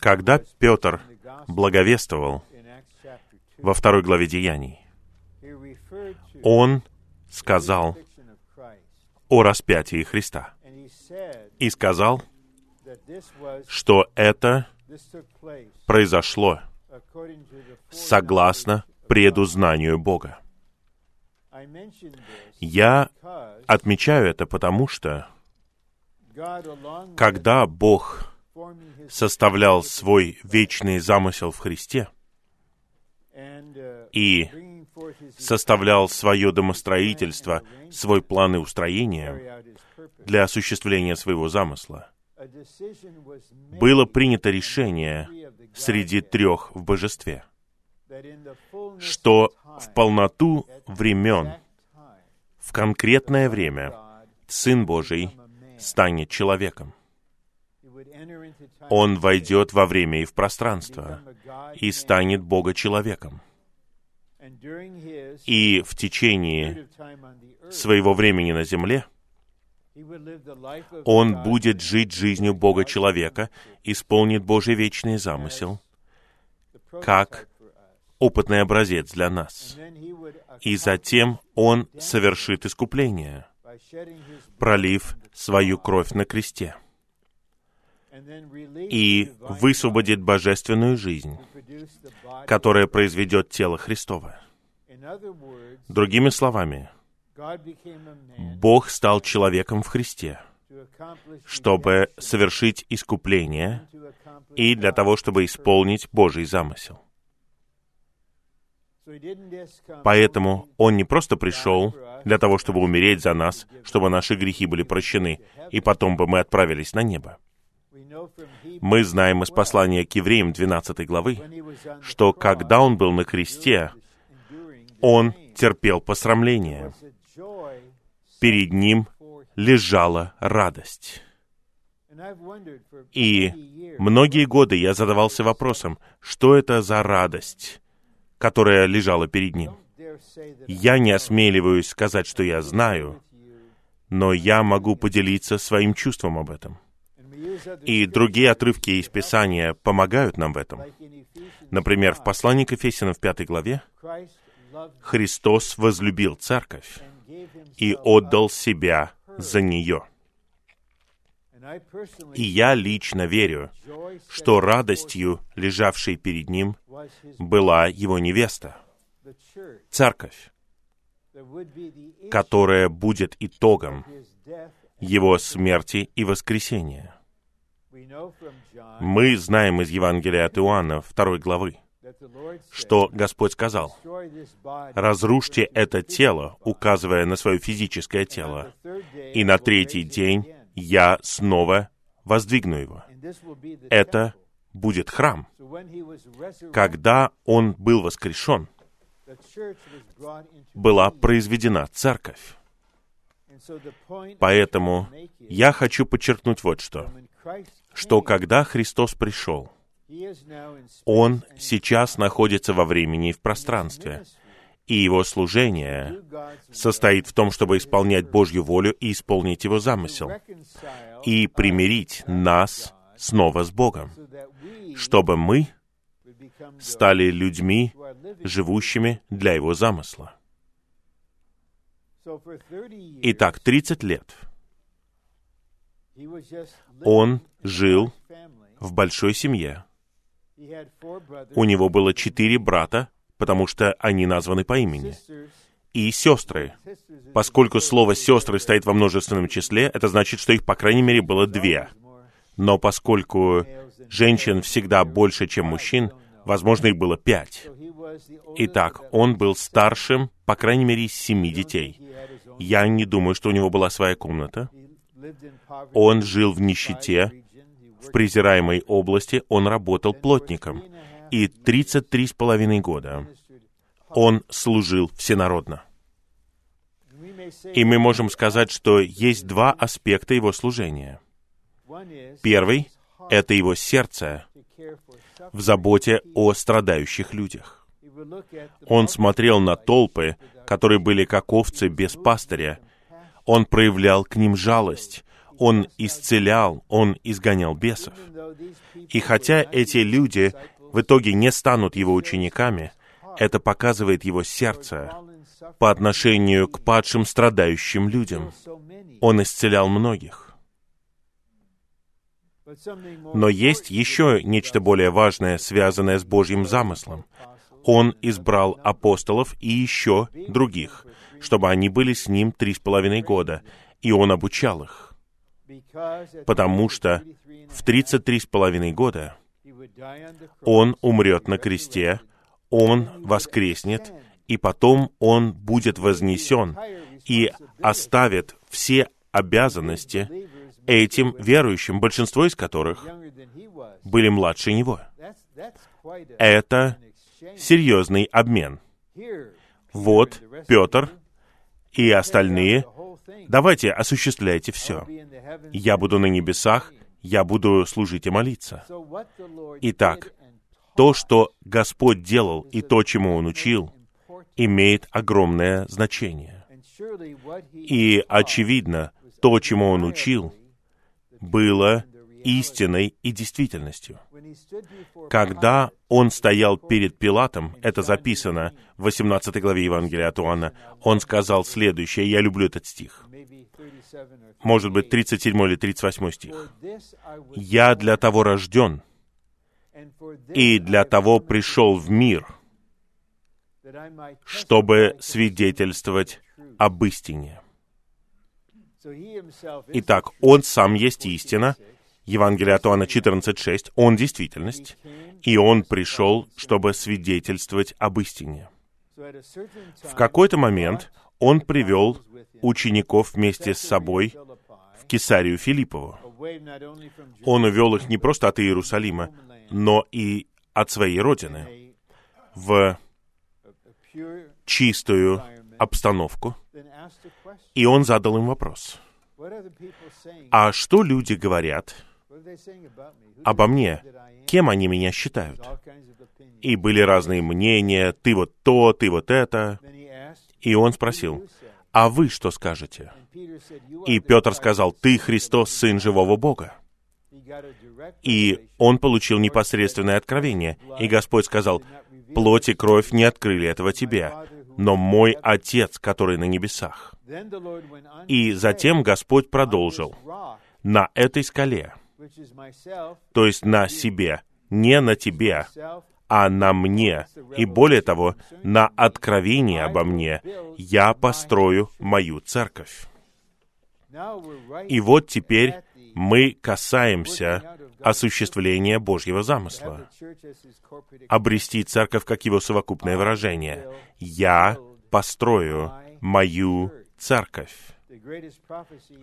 Когда Петр благовествовал во второй главе Деяний, он сказал о распятии Христа и сказал, что это произошло согласно предузнанию Бога. Я отмечаю это потому, что когда Бог составлял свой вечный замысел в Христе и составлял свое домостроительство, свой план и устроение для осуществления своего замысла, было принято решение среди трех в божестве, что в полноту времен, в конкретное время, Сын Божий станет человеком. Он войдет во время и в пространство и станет Бога-человеком. И в течение своего времени на земле он будет жить жизнью Бога-человека, исполнит Божий вечный замысел, как опытный образец для нас. И затем он совершит искупление, пролив свою кровь на кресте и высвободит божественную жизнь, которая произведет тело Христово. Другими словами, Бог стал человеком в Христе, чтобы совершить искупление и для того, чтобы исполнить Божий замысел. Поэтому Он не просто пришел для того, чтобы умереть за нас, чтобы наши грехи были прощены, и потом бы мы отправились на небо. Мы знаем из послания к евреям 12 главы, что когда Он был на кресте, Он терпел посрамление. Перед Ним лежала радость. И многие годы я задавался вопросом, что это за радость, которая лежала перед ним. Я не осмеливаюсь сказать, что я знаю, но я могу поделиться своим чувством об этом. И другие отрывки из Писания помогают нам в этом. Например, в послании к Ефесянам в пятой главе Христос возлюбил церковь и отдал себя за нее. И я лично верю, что радостью, лежавшей перед ним, была его невеста, церковь, которая будет итогом его смерти и воскресения. Мы знаем из Евангелия от Иоанна, второй главы, что Господь сказал, «Разрушьте это тело», указывая на свое физическое тело, «и на третий день я снова воздвигну его». Это будет храм. Когда он был воскрешен, была произведена церковь. Поэтому я хочу подчеркнуть вот что, что когда Христос пришел, Он сейчас находится во времени и в пространстве, и Его служение состоит в том, чтобы исполнять Божью волю и исполнить Его замысел, и примирить нас снова с Богом, чтобы мы стали людьми, живущими для Его замысла. Итак, 30 лет он жил в большой семье. У него было четыре брата, потому что они названы по имени. И сестры. Поскольку слово «сестры» стоит во множественном числе, это значит, что их, по крайней мере, было две. Но поскольку женщин всегда больше, чем мужчин, возможно, их было пять. Итак, он был старшим, по крайней мере, из семи детей. Я не думаю, что у него была своя комната. Он жил в нищете, в презираемой области он работал плотником. И 33 с половиной года он служил всенародно. И мы можем сказать, что есть два аспекта его служения. Первый — это его сердце в заботе о страдающих людях. Он смотрел на толпы, которые были как овцы без пастыря. Он проявлял к ним жалость. Он исцелял, Он изгонял бесов. И хотя эти люди в итоге не станут Его учениками, это показывает Его сердце по отношению к падшим страдающим людям. Он исцелял многих. Но есть еще нечто более важное, связанное с Божьим замыслом. Он избрал апостолов и еще других, чтобы они были с ним три с половиной года, и он обучал их. Потому что в тридцать три с половиной года он умрет на кресте, он воскреснет, и потом он будет вознесен и оставит все обязанности этим верующим, большинство из которых были младше него. Это серьезный обмен. Вот Петр и остальные, давайте осуществляйте все. Я буду на небесах, я буду служить и молиться. Итак, то, что Господь делал и то, чему Он учил, имеет огромное значение. И, очевидно, то, чему Он учил, было истиной и действительностью. Когда он стоял перед Пилатом, это записано в 18 главе Евангелия от Иоанна, он сказал следующее, я люблю этот стих. Может быть, 37 или 38 стих. «Я для того рожден, и для того пришел в мир, чтобы свидетельствовать об истине». Итак, Он сам есть истина, Евангелие от Иоанна 14.6, Он действительность, и Он пришел, чтобы свидетельствовать об истине. В какой-то момент Он привел учеников вместе с собой в Кесарию Филиппову. Он увел их не просто от Иерусалима, но и от своей родины в чистую обстановку, и он задал им вопрос. А что люди говорят обо мне? Кем они меня считают? И были разные мнения, ты вот то, ты вот это. И он спросил, а вы что скажете? И Петр сказал, ты Христос, Сын живого Бога. И он получил непосредственное откровение. И Господь сказал, плоть и кровь не открыли этого тебе, но мой Отец, который на небесах. И затем Господь продолжил, на этой скале, то есть на себе, не на тебе, а на мне, и более того, на откровение обо мне, я построю мою церковь. И вот теперь мы касаемся осуществления Божьего замысла. Обрести церковь как его совокупное выражение. «Я построю мою церковь».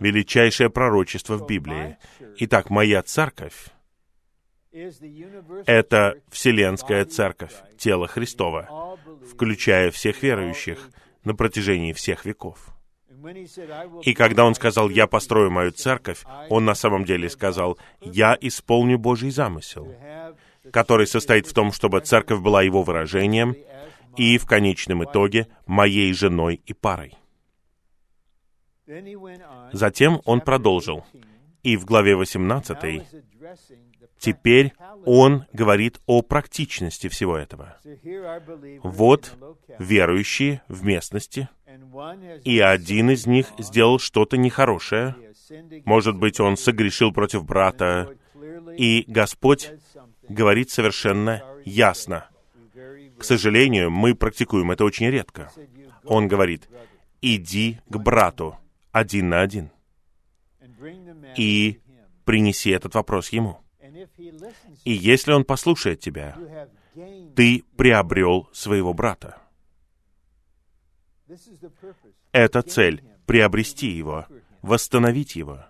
Величайшее пророчество в Библии. Итак, моя церковь — это Вселенская Церковь, тело Христова, включая всех верующих на протяжении всех веков. И когда он сказал, «Я построю мою церковь», он на самом деле сказал, «Я исполню Божий замысел», который состоит в том, чтобы церковь была его выражением и, в конечном итоге, моей женой и парой. Затем он продолжил, и в главе 18 теперь он говорит о практичности всего этого. Вот верующие в местности — и один из них сделал что-то нехорошее. Может быть, он согрешил против брата, и Господь говорит совершенно ясно. К сожалению, мы практикуем это очень редко. Он говорит, иди к брату один на один и принеси этот вопрос ему. И если он послушает тебя, ты приобрел своего брата. Это цель — приобрести его, восстановить его.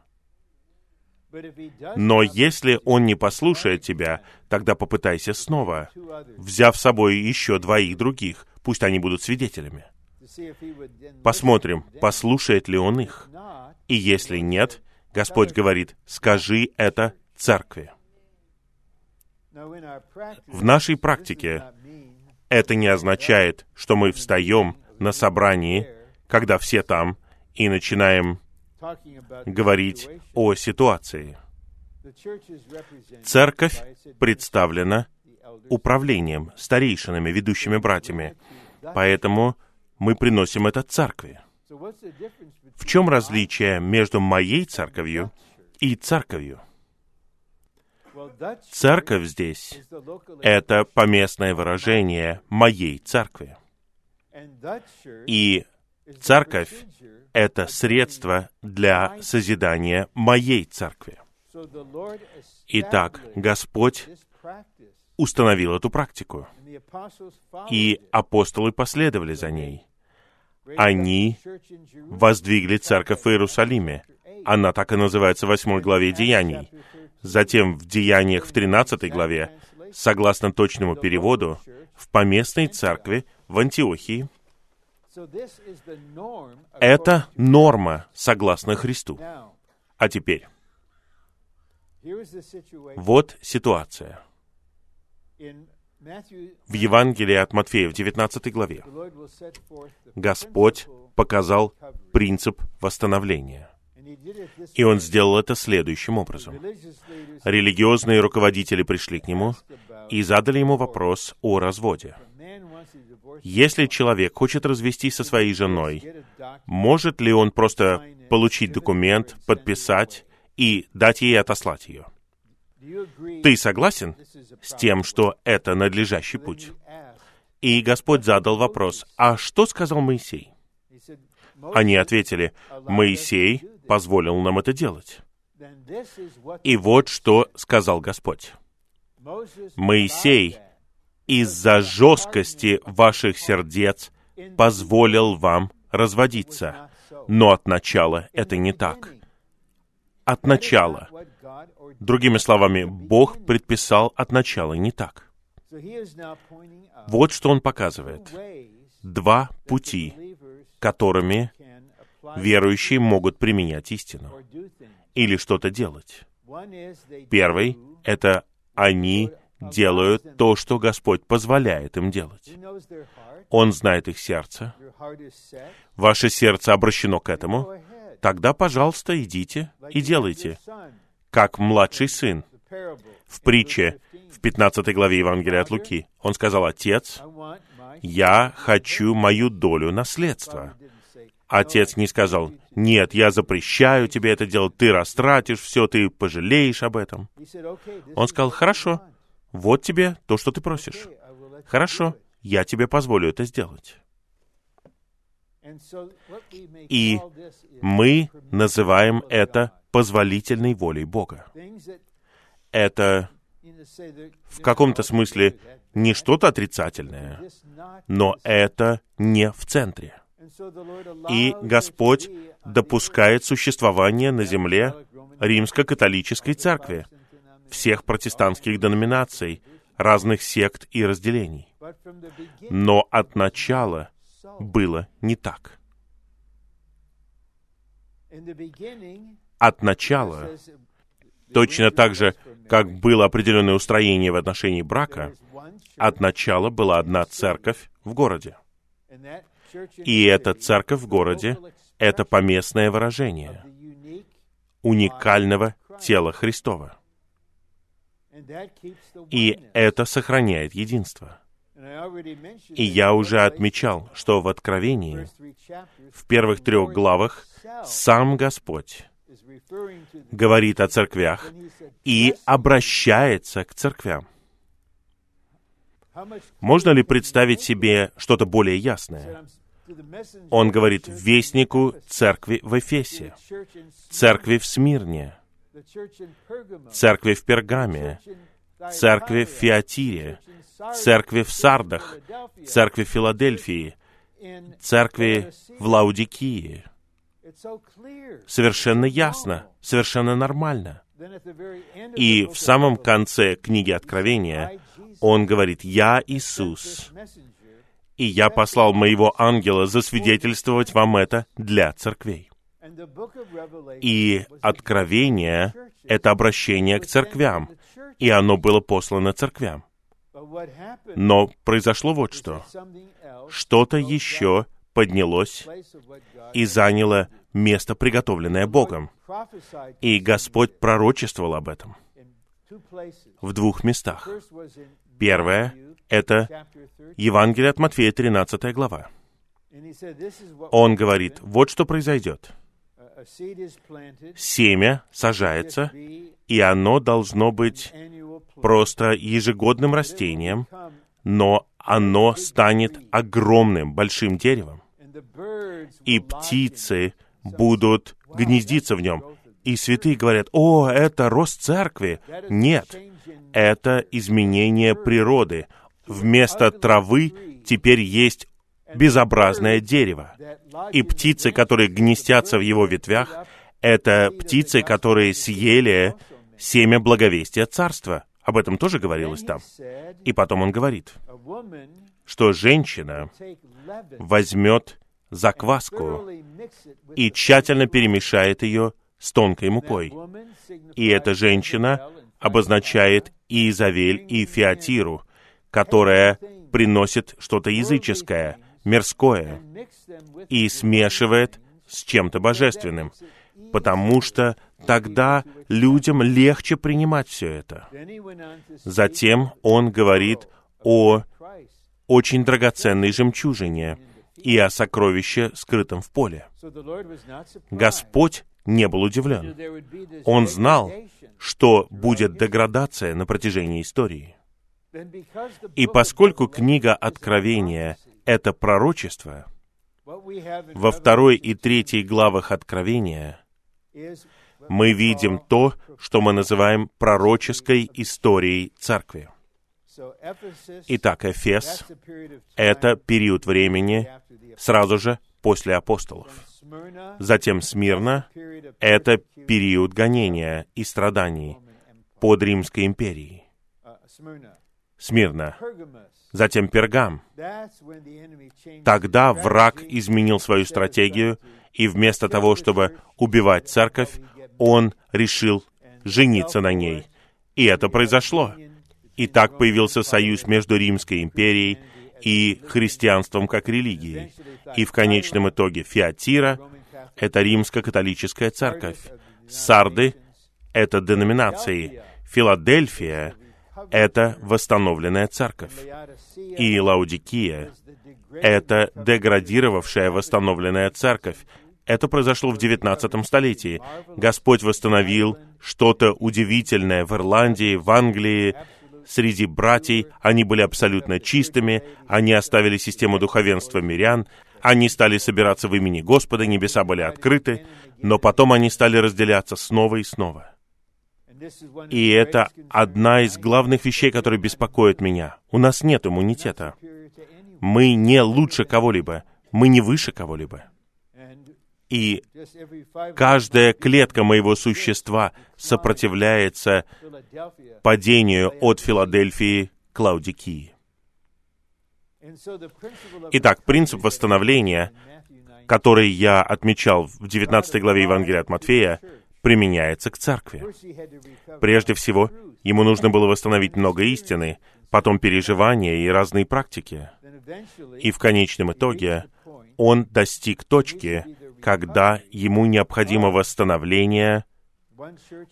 Но если он не послушает тебя, тогда попытайся снова, взяв с собой еще двоих других, пусть они будут свидетелями. Посмотрим, послушает ли он их. И если нет, Господь говорит, скажи это церкви. В нашей практике это не означает, что мы встаем на собрании, когда все там, и начинаем говорить о ситуации. Церковь представлена управлением, старейшинами, ведущими братьями. Поэтому мы приносим это церкви. В чем различие между моей церковью и церковью? Церковь здесь — это поместное выражение моей церкви. И церковь — это средство для созидания моей церкви. Итак, Господь установил эту практику, и апостолы последовали за ней. Они воздвигли церковь в Иерусалиме. Она так и называется в 8 главе Деяний. Затем в Деяниях в 13 главе, согласно точному переводу, в поместной церкви в Антиохии. Это норма, согласно Христу. А теперь, вот ситуация. В Евангелии от Матфея в 19 главе Господь показал принцип восстановления. И он сделал это следующим образом. Религиозные руководители пришли к нему и задали ему вопрос о разводе. Если человек хочет развестись со своей женой, может ли он просто получить документ, подписать и дать ей отослать ее? Ты согласен с тем, что это надлежащий путь? И Господь задал вопрос, а что сказал Моисей? Они ответили, Моисей позволил нам это делать. И вот что сказал Господь. Моисей из-за жесткости ваших сердец позволил вам разводиться. Но от начала это не так. От начала. Другими словами, Бог предписал от начала не так. Вот что Он показывает. Два пути, которыми верующие могут применять истину или что-то делать. Первый — это они делают то, что Господь позволяет им делать. Он знает их сердце. Ваше сердце обращено к этому. Тогда, пожалуйста, идите и делайте. Как младший сын. В притче, в 15 главе Евангелия от Луки, он сказал, «Отец, я хочу мою долю наследства». Отец не сказал, «Нет, я запрещаю тебе это делать, ты растратишь все, ты пожалеешь об этом». Он сказал, «Хорошо, вот тебе то, что ты просишь. Хорошо, я тебе позволю это сделать». И мы называем это позволительной волей Бога. Это в каком-то смысле не что-то отрицательное, но это не в центре. И Господь допускает существование на земле римско-католической церкви, всех протестантских деноминаций, разных сект и разделений. Но от начала было не так. От начала, точно так же, как было определенное устроение в отношении брака, от начала была одна церковь в городе. И эта церковь в городе — это поместное выражение уникального тела Христова. И это сохраняет единство. И я уже отмечал, что в Откровении, в первых трех главах, сам Господь говорит о церквях и обращается к церквям. Можно ли представить себе что-то более ясное? Он говорит вестнику церкви в Эфесе, церкви в Смирне, церкви в Пергаме, церкви в Фиатире, церкви в Сардах, церкви в Филадельфии, церкви в Лаудикии. Совершенно ясно, совершенно нормально. И в самом конце книги Откровения он говорит, «Я Иисус, и я послал моего ангела засвидетельствовать вам это для церквей». И Откровение — это обращение к церквям, и оно было послано церквям. Но произошло вот что. Что-то еще поднялось и заняло место, приготовленное Богом. И Господь пророчествовал об этом в двух местах. Первое — это Евангелие от Матфея, 13 глава. Он говорит, вот что произойдет. Семя сажается, и оно должно быть просто ежегодным растением, но оно станет огромным, большим деревом. И птицы будут гнездиться в нем. И святые говорят, о, это рост церкви. Нет, это изменение природы. Вместо травы теперь есть безобразное дерево. И птицы, которые гнездятся в его ветвях, это птицы, которые съели семя благовестия царства. Об этом тоже говорилось там. И потом он говорит, что женщина возьмет закваску и тщательно перемешает ее с тонкой мукой. И эта женщина обозначает Иезавель и Феатиру, которая приносит что-то языческое, мирское, и смешивает с чем-то божественным, потому что тогда людям легче принимать все это. Затем он говорит о очень драгоценной жемчужине и о сокровище, скрытом в поле. Господь не был удивлен. Он знал, что будет деградация на протяжении истории. И поскольку книга Откровения — это пророчество, во второй и третьей главах Откровения мы видим то, что мы называем пророческой историей Церкви. Итак, Эфес — это период времени сразу же после апостолов. Затем Смирна — это период гонения и страданий под Римской империей. Смирна. Затем Пергам. Тогда враг изменил свою стратегию, и вместо того, чтобы убивать церковь, он решил жениться на ней. И это произошло. И так появился союз между Римской империей и христианством как религией. И в конечном итоге Фиатира — это римско-католическая церковь. Сарды — это деноминации. Филадельфия — это восстановленная церковь. И Лаудикия — это деградировавшая восстановленная церковь. Это произошло в XIX столетии. Господь восстановил что-то удивительное в Ирландии, в Англии, среди братьев, они были абсолютно чистыми, они оставили систему духовенства мирян, они стали собираться в имени Господа, небеса были открыты, но потом они стали разделяться снова и снова. И это одна из главных вещей, которые беспокоят меня. У нас нет иммунитета. Мы не лучше кого-либо, мы не выше кого-либо. И каждая клетка моего существа сопротивляется падению от Филадельфии к Лаудикии. Итак, принцип восстановления, который я отмечал в 19 главе Евангелия от Матфея, применяется к церкви. Прежде всего, ему нужно было восстановить много истины, потом переживания и разные практики. И в конечном итоге он достиг точки, когда ему необходимо восстановление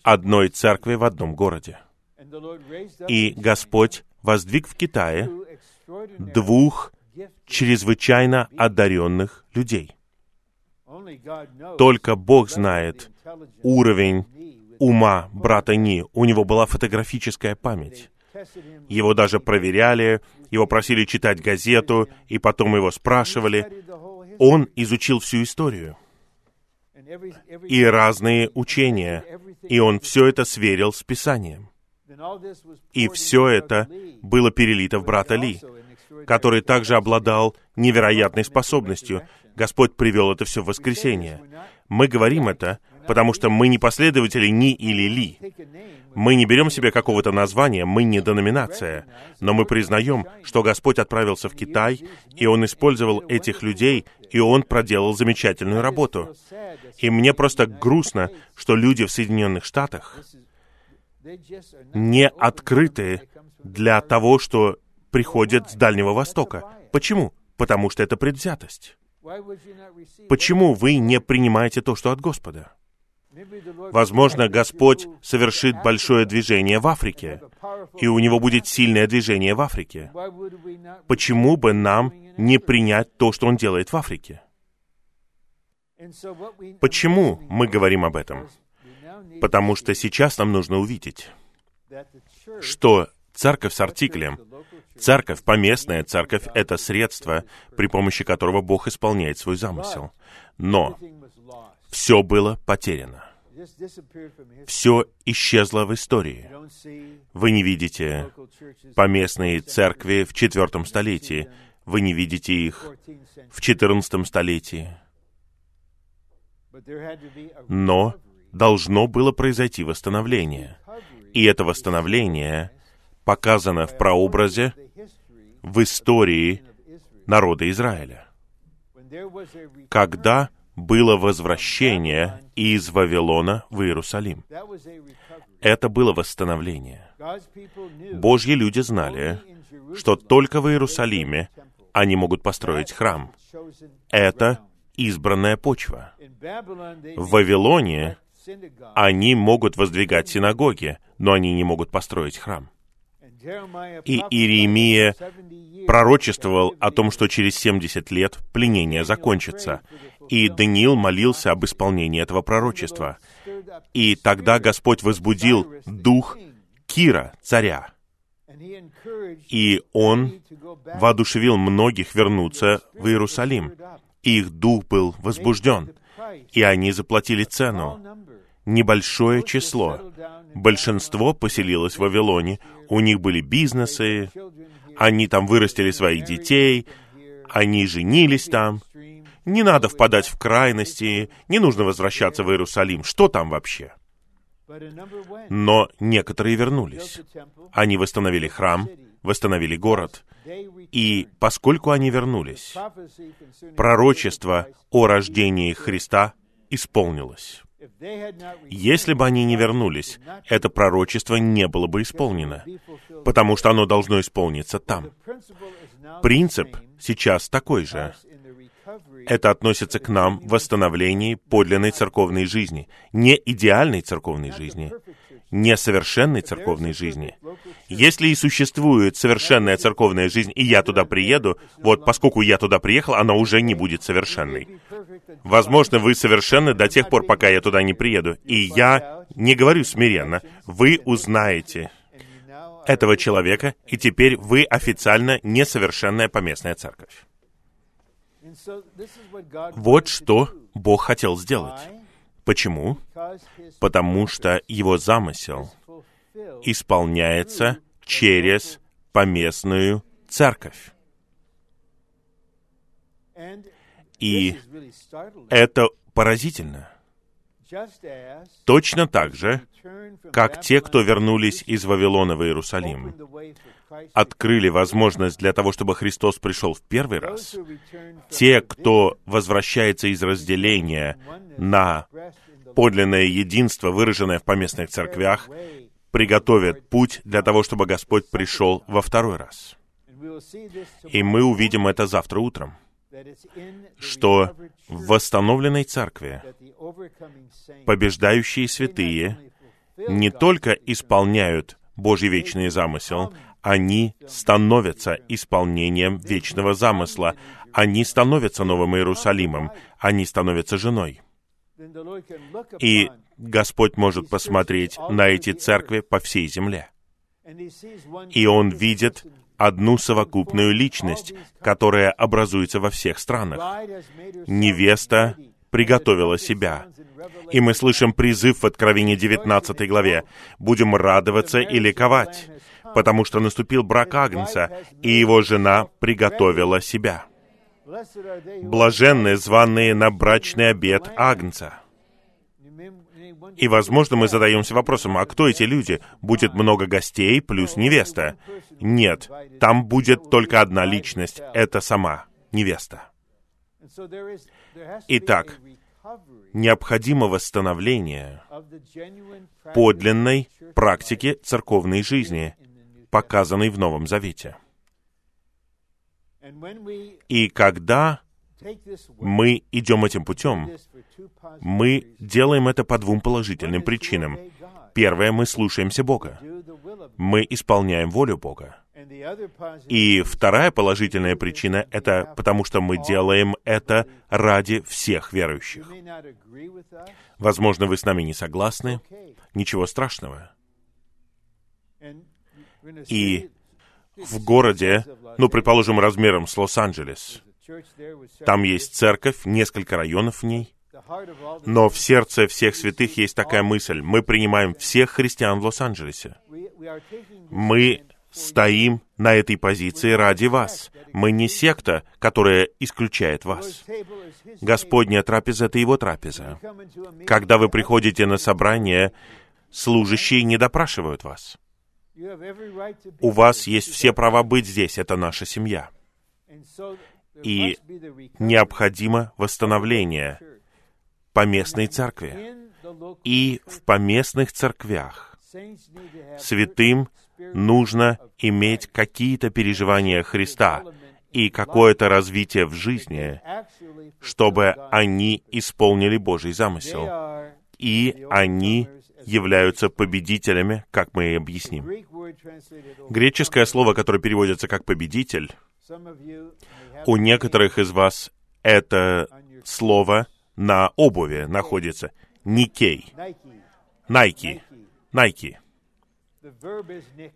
одной церкви в одном городе. И Господь воздвиг в Китае двух чрезвычайно одаренных людей. Только Бог знает уровень ума брата Ни. У него была фотографическая память. Его даже проверяли, его просили читать газету, и потом его спрашивали, он изучил всю историю и разные учения, и он все это сверил с Писанием. И все это было перелито в брата Ли, который также обладал невероятной способностью. Господь привел это все в воскресенье. Мы говорим это, потому что мы не последователи Ни или Ли. Мы не берем себе какого-то названия, мы не деноминация, но мы признаем, что Господь отправился в Китай, и Он использовал этих людей, и Он проделал замечательную работу. И мне просто грустно, что люди в Соединенных Штатах не открыты для того, что приходит с Дальнего Востока. Почему? Потому что это предвзятость. Почему вы не принимаете то, что от Господа? Возможно, Господь совершит большое движение в Африке, и у Него будет сильное движение в Африке. Почему бы нам не принять то, что Он делает в Африке? Почему мы говорим об этом? Потому что сейчас нам нужно увидеть, что церковь с артиклем, церковь, поместная церковь — это средство, при помощи которого Бог исполняет свой замысел. Но все было потеряно. Все исчезло в истории. Вы не видите поместные церкви в четвертом столетии. Вы не видите их в четырнадцатом столетии. Но должно было произойти восстановление. И это восстановление показано в прообразе в истории народа Израиля. Когда было возвращение из Вавилона в Иерусалим. Это было восстановление. Божьи люди знали, что только в Иерусалиме они могут построить храм. Это избранная почва. В Вавилоне они могут воздвигать синагоги, но они не могут построить храм. И Иеремия пророчествовал о том, что через 70 лет пленение закончится. И Даниил молился об исполнении этого пророчества. И тогда Господь возбудил дух Кира, царя. И он воодушевил многих вернуться в Иерусалим. Их дух был возбужден. И они заплатили цену. Небольшое число. Большинство поселилось в Вавилоне, у них были бизнесы, они там вырастили своих детей, они женились там. Не надо впадать в крайности, не нужно возвращаться в Иерусалим. Что там вообще? Но некоторые вернулись. Они восстановили храм, восстановили город. И поскольку они вернулись, пророчество о рождении Христа исполнилось. Если бы они не вернулись, это пророчество не было бы исполнено, потому что оно должно исполниться там. Принцип сейчас такой же. Это относится к нам в восстановлении подлинной церковной жизни, не идеальной церковной жизни, несовершенной церковной жизни. Если и существует совершенная церковная жизнь, и я туда приеду, вот поскольку я туда приехал, она уже не будет совершенной. Возможно, вы совершенны до тех пор, пока я туда не приеду. И я не говорю смиренно. Вы узнаете этого человека, и теперь вы официально несовершенная поместная церковь. Вот что Бог хотел сделать. Почему? Потому что его замысел исполняется через поместную церковь. И это поразительно. Точно так же, как те, кто вернулись из Вавилона в Иерусалим, открыли возможность для того, чтобы Христос пришел в первый раз, те, кто возвращается из разделения на подлинное единство, выраженное в поместных церквях, приготовят путь для того, чтобы Господь пришел во второй раз. И мы увидим это завтра утром, что в восстановленной церкви побеждающие святые не только исполняют Божий вечный замысел, они становятся исполнением вечного замысла. Они становятся Новым Иерусалимом. Они становятся женой. И Господь может посмотреть на эти церкви по всей земле. И Он видит одну совокупную личность, которая образуется во всех странах. Невеста приготовила себя. И мы слышим призыв в Откровении 19 главе. «Будем радоваться и ликовать, потому что наступил брак Агнца, и его жена приготовила себя». Блаженные, званные на брачный обед Агнца. И, возможно, мы задаемся вопросом, а кто эти люди? Будет много гостей плюс невеста? Нет, там будет только одна личность, это сама невеста. Итак, необходимо восстановление подлинной практики церковной жизни, показанной в Новом Завете. И когда мы идем этим путем, мы делаем это по двум положительным причинам. Первое, мы слушаемся Бога. Мы исполняем волю Бога. И вторая положительная причина — это потому, что мы делаем это ради всех верующих. Возможно, вы с нами не согласны. Ничего страшного. И в городе, ну, предположим, размером с Лос-Анджелес, там есть церковь, несколько районов в ней, но в сердце всех святых есть такая мысль. Мы принимаем всех христиан в Лос-Анджелесе. Мы стоим на этой позиции ради вас. Мы не секта, которая исключает вас. Господня трапеза — это Его трапеза. Когда вы приходите на собрание, служащие не допрашивают вас. У вас есть все права быть здесь, это наша семья. И необходимо восстановление поместной церкви. И в поместных церквях святым нужно иметь какие-то переживания Христа и какое-то развитие в жизни, чтобы они исполнили Божий замысел. И они являются победителями, как мы и объясним. Греческое слово, которое переводится как «победитель», у некоторых из вас это слово на обуви находится. Никей. Найки. Найки.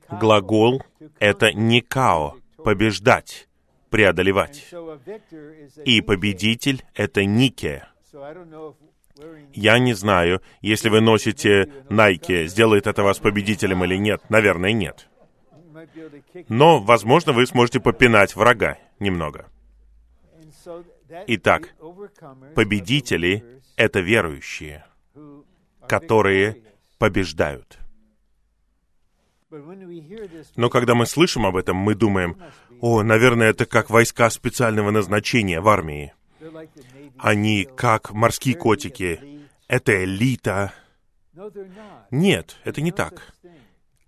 Глагол — это никао, побеждать, преодолевать. И победитель — это нике. Я не знаю, если вы носите Nike, сделает это вас победителем или нет. Наверное, нет. Но, возможно, вы сможете попинать врага немного. Итак, победители — это верующие, которые побеждают. Но когда мы слышим об этом, мы думаем, о, наверное, это как войска специального назначения в армии. Они как морские котики. Это элита. Нет, это не так.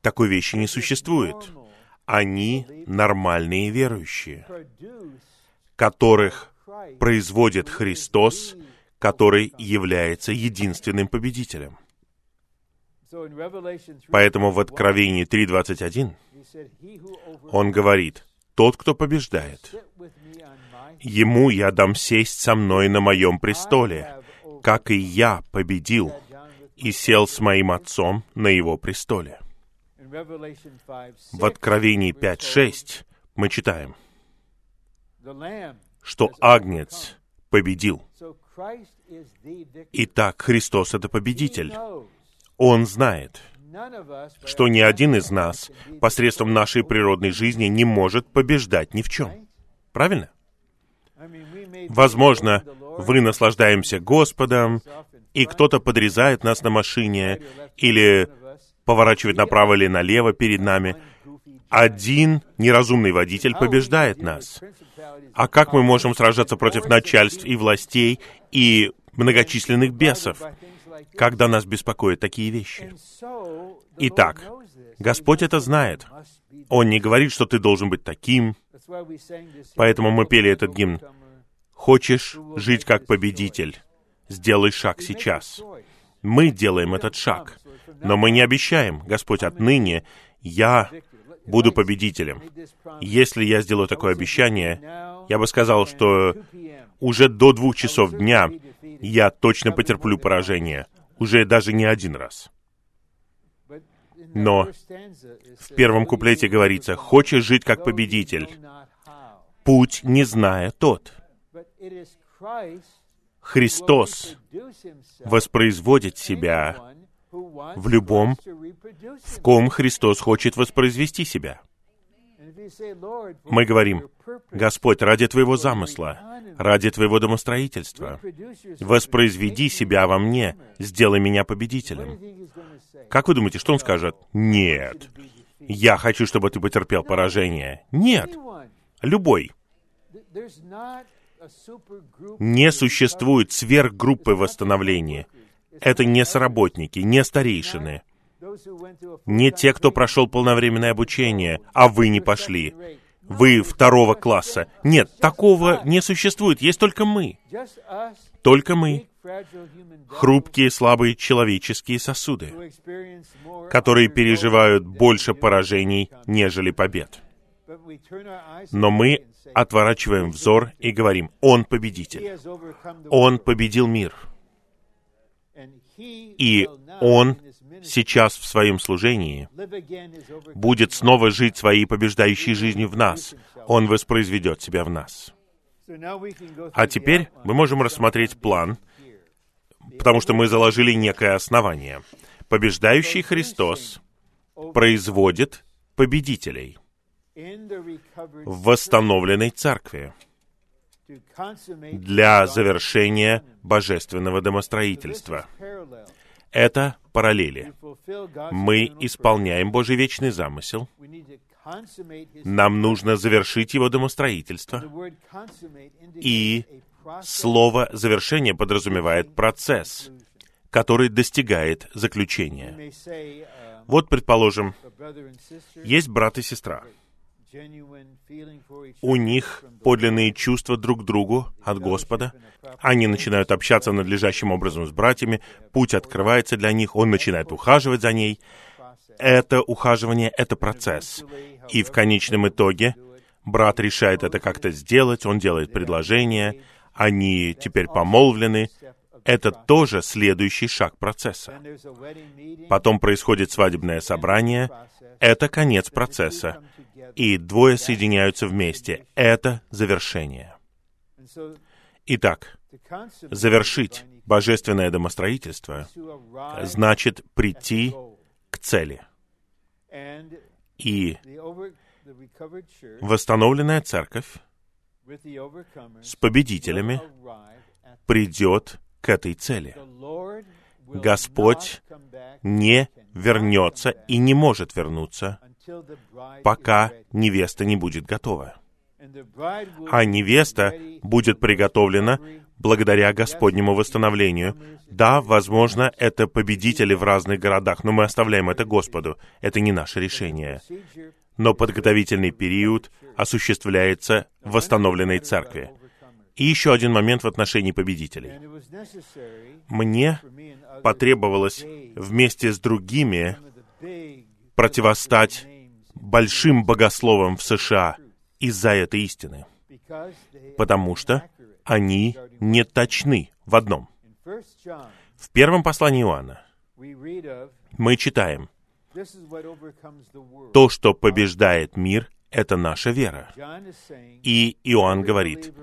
Такой вещи не существует. Они нормальные верующие, которых производит Христос, который является единственным победителем. Поэтому в Откровении 3.21 он говорит, «Тот, кто побеждает, ему я дам сесть со мной на моем престоле, как и я победил и сел с моим отцом на его престоле». В Откровении 5.6 мы читаем, что Агнец победил. Итак, Христос — это победитель. Он знает, что ни один из нас посредством нашей природной жизни не может побеждать ни в чем. Правильно? Возможно, вы наслаждаемся Господом, и кто-то подрезает нас на машине, или поворачивает направо или налево перед нами. Один неразумный водитель побеждает нас. А как мы можем сражаться против начальств и властей и многочисленных бесов? когда нас беспокоят такие вещи. Итак, Господь это знает. Он не говорит, что ты должен быть таким. Поэтому мы пели этот гимн. Хочешь жить как победитель? Сделай шаг сейчас. Мы делаем этот шаг. Но мы не обещаем, Господь, отныне я буду победителем. Если я сделаю такое обещание, я бы сказал, что уже до двух часов дня я точно потерплю поражение уже даже не один раз. Но в первом куплете говорится, «Хочешь жить как победитель, путь не зная тот». Христос воспроизводит себя в любом, в ком Христос хочет воспроизвести себя. Мы говорим, Господь, ради Твоего замысла, ради Твоего домостроительства, воспроизведи себя во мне, сделай меня победителем. Как вы думаете, что он скажет? Нет. Я хочу, чтобы ты потерпел поражение. Нет. Любой. Не существует сверхгруппы восстановления. Это не сработники, не старейшины — не те, кто прошел полновременное обучение, а вы не пошли. вы второго класса. Нет, такого не существует. Есть только мы. Только мы. Хрупкие, слабые человеческие сосуды, которые переживают больше поражений, нежели побед. Но мы отворачиваем взор и говорим, Он победитель. Он победил мир. И Он сейчас в своем служении будет снова жить своей побеждающей жизнью в нас. Он воспроизведет себя в нас. А теперь мы можем рассмотреть план, потому что мы заложили некое основание. Побеждающий Христос производит победителей в восстановленной церкви для завершения божественного домостроительства. Это параллели. Мы исполняем Божий вечный замысел. Нам нужно завершить его домостроительство. И слово «завершение» подразумевает процесс, который достигает заключения. Вот, предположим, есть брат и сестра — у них подлинные чувства друг к другу от Господа. Они начинают общаться надлежащим образом с братьями, путь открывается для них, он начинает ухаживать за ней. Это ухаживание — это процесс. И в конечном итоге брат решает это как-то сделать, он делает предложение, они теперь помолвлены. Это тоже следующий шаг процесса. Потом происходит свадебное собрание. Это конец процесса и двое соединяются вместе. Это завершение. Итак, завершить божественное домостроительство значит прийти к цели. И восстановленная церковь с победителями придет к этой цели. Господь не вернется и не может вернуться пока невеста не будет готова. А невеста будет приготовлена благодаря Господнему восстановлению. Да, возможно, это победители в разных городах, но мы оставляем это Господу. Это не наше решение. Но подготовительный период осуществляется в восстановленной церкви. И еще один момент в отношении победителей. Мне потребовалось вместе с другими противостать большим богословом в США из-за этой истины, потому что они не точны в одном. В первом послании Иоанна мы читаем, то, что побеждает мир, это наша вера. И Иоанн говорит,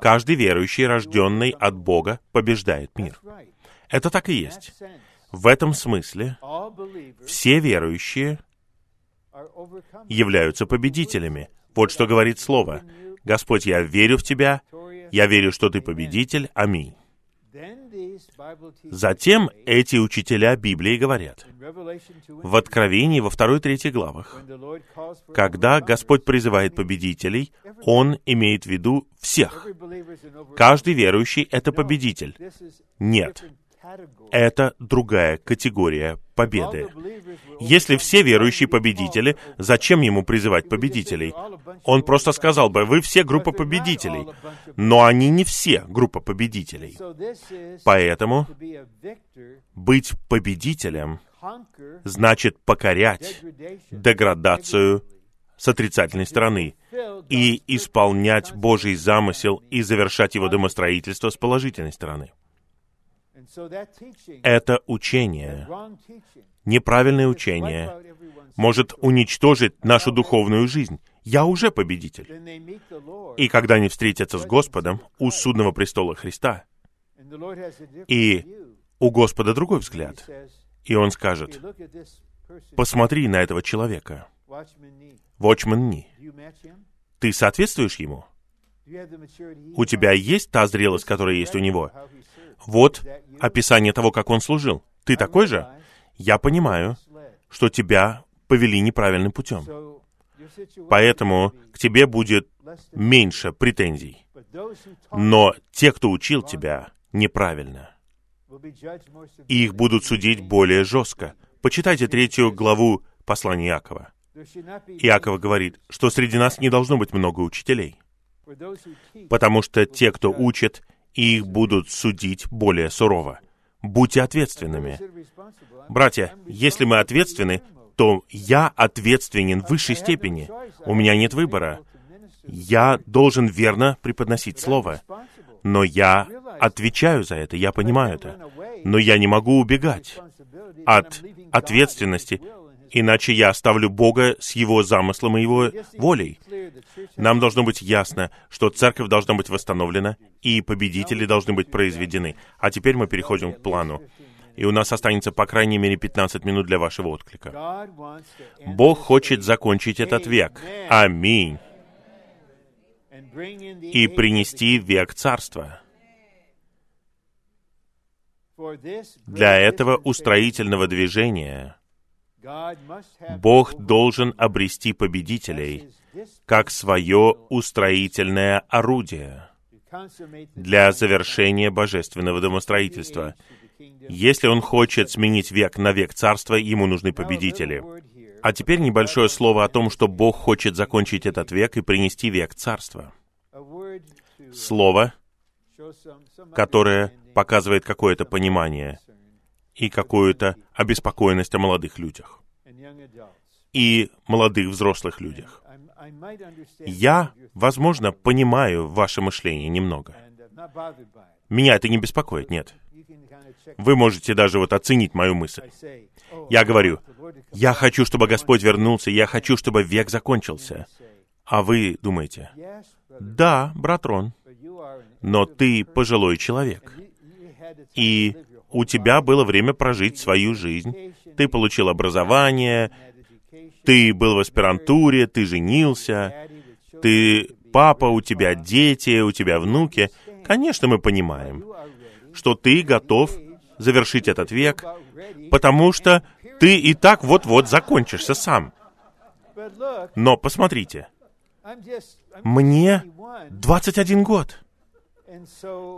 каждый верующий, рожденный от Бога, побеждает мир. Это так и есть. В этом смысле все верующие являются победителями. Вот что говорит Слово. Господь, я верю в Тебя, я верю, что Ты победитель. Аминь. Затем эти учителя Библии говорят, в Откровении во второй и третьей главах, когда Господь призывает победителей, Он имеет в виду всех. Каждый верующий — это победитель. Нет, это другая категория победы. Если все верующие победители, зачем ему призывать победителей? Он просто сказал бы, вы все группа победителей. Но они не все группа победителей. Поэтому быть победителем значит покорять деградацию с отрицательной стороны и исполнять Божий замысел и завершать его домостроительство с положительной стороны. Это учение, неправильное учение, может уничтожить нашу духовную жизнь. Я уже победитель. И когда они встретятся с Господом у судного престола Христа, и у Господа другой взгляд, и Он скажет, посмотри на этого человека, Watchman Ни. Ты соответствуешь ему? У тебя есть та зрелость, которая есть у него? Вот описание того, как он служил. Ты такой же? Я понимаю, что тебя повели неправильным путем. Поэтому к тебе будет меньше претензий. Но те, кто учил тебя неправильно, их будут судить более жестко. Почитайте третью главу послания Якова. Иаков говорит, что среди нас не должно быть много учителей, потому что те, кто учит, их будут судить более сурово. Будьте ответственными. Братья, если мы ответственны, то я ответственен в высшей степени. У меня нет выбора. Я должен верно преподносить Слово. Но я отвечаю за это, я понимаю это. Но я не могу убегать от ответственности, иначе я оставлю Бога с Его замыслом и Его волей. Нам должно быть ясно, что церковь должна быть восстановлена, и победители должны быть произведены. А теперь мы переходим к плану. И у нас останется по крайней мере 15 минут для вашего отклика. Бог хочет закончить этот век. Аминь. И принести век царства. Для этого устроительного движения Бог должен обрести победителей как свое устроительное орудие для завершения божественного домостроительства. Если он хочет сменить век на век царства, ему нужны победители. А теперь небольшое слово о том, что Бог хочет закончить этот век и принести век царства. Слово, которое показывает какое-то понимание и какую-то обеспокоенность о молодых людях и молодых взрослых людях. Я, возможно, понимаю ваше мышление немного. Меня это не беспокоит, нет. Вы можете даже вот оценить мою мысль. Я говорю, я хочу, чтобы Господь вернулся, я хочу, чтобы век закончился. А вы думаете, да, брат Рон, но ты пожилой человек. И у тебя было время прожить свою жизнь. Ты получил образование, ты был в аспирантуре, ты женился, ты папа, у тебя дети, у тебя внуки. Конечно, мы понимаем, что ты готов завершить этот век, потому что ты и так вот-вот закончишься сам. Но посмотрите, мне 21 год.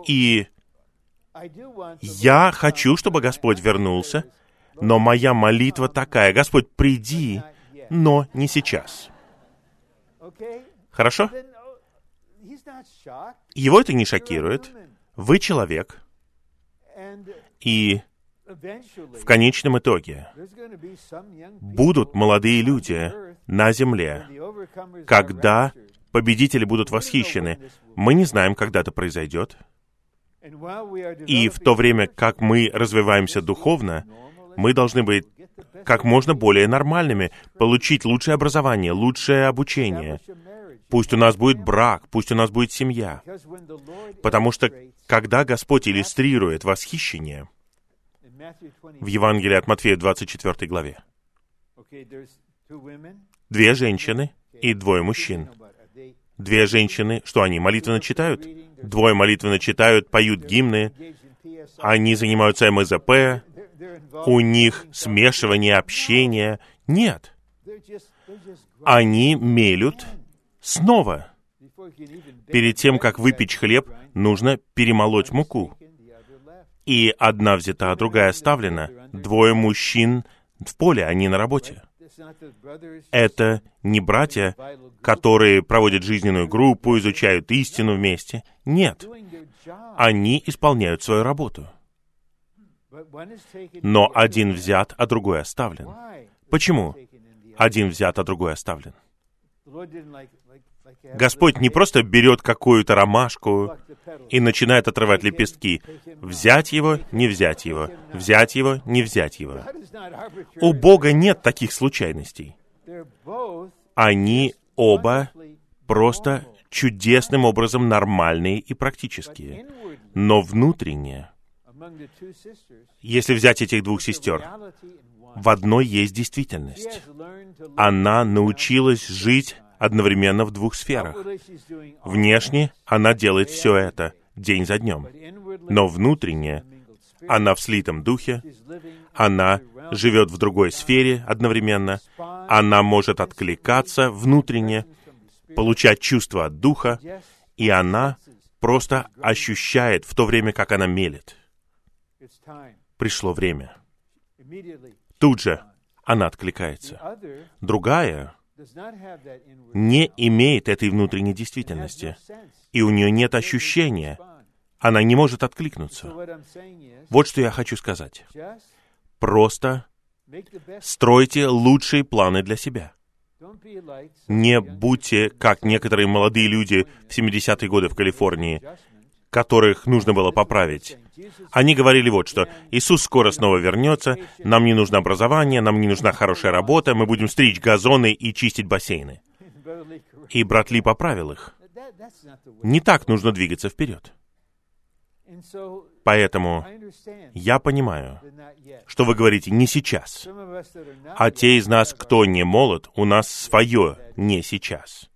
И я хочу, чтобы Господь вернулся, но моя молитва такая, Господь, приди, но не сейчас. Хорошо? Его это не шокирует. Вы человек. И в конечном итоге будут молодые люди на земле, когда победители будут восхищены. Мы не знаем, когда это произойдет. И в то время, как мы развиваемся духовно, мы должны быть как можно более нормальными, получить лучшее образование, лучшее обучение. Пусть у нас будет брак, пусть у нас будет семья. Потому что, когда Господь иллюстрирует восхищение, в Евангелии от Матфея 24 главе, две женщины и двое мужчин. Две женщины, что они молитвенно читают? Двое молитвенно читают, поют гимны, они занимаются МЗП, у них смешивание общения. Нет. Они мелют снова. Перед тем, как выпечь хлеб, нужно перемолоть муку. И одна взята, а другая оставлена. Двое мужчин в поле, они на работе. Это не братья, которые проводят жизненную группу, изучают истину вместе. Нет. Они исполняют свою работу. Но один взят, а другой оставлен. Почему? Один взят, а другой оставлен. Господь не просто берет какую-то ромашку и начинает отрывать лепестки. Взять его, не взять его. Взять его, не взять его. У Бога нет таких случайностей. Они оба просто чудесным образом нормальные и практические. Но внутренне, если взять этих двух сестер, в одной есть действительность. Она научилась жить одновременно в двух сферах. Внешне она делает все это день за днем, но внутренне она в слитом духе, она живет в другой сфере одновременно, она может откликаться внутренне, получать чувство от духа, и она просто ощущает в то время, как она мелет. Пришло время. Тут же она откликается. Другая не имеет этой внутренней действительности, и у нее нет ощущения, она не может откликнуться. Вот что я хочу сказать. Просто стройте лучшие планы для себя. Не будьте, как некоторые молодые люди в 70-е годы в Калифорнии, которых нужно было поправить. Они говорили вот что. Иисус скоро снова вернется, нам не нужно образование, нам не нужна хорошая работа, мы будем стричь газоны и чистить бассейны. И брат Ли поправил их. Не так нужно двигаться вперед. Поэтому я понимаю, что вы говорите не сейчас. А те из нас, кто не молод, у нас свое не сейчас.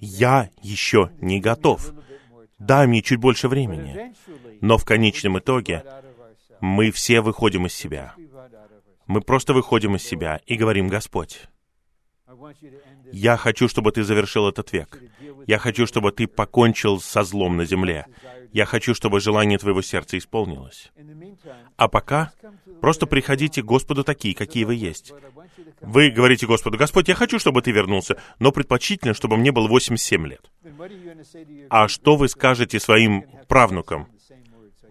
Я еще не готов. Дай мне чуть больше времени. Но в конечном итоге мы все выходим из себя. Мы просто выходим из себя и говорим, Господь, я хочу, чтобы ты завершил этот век. Я хочу, чтобы ты покончил со злом на земле. Я хочу, чтобы желание твоего сердца исполнилось. А пока просто приходите к Господу такие, какие вы есть. Вы говорите Господу, Господь, я хочу, чтобы ты вернулся, но предпочтительно, чтобы мне было 87 лет. А что вы скажете своим правнукам?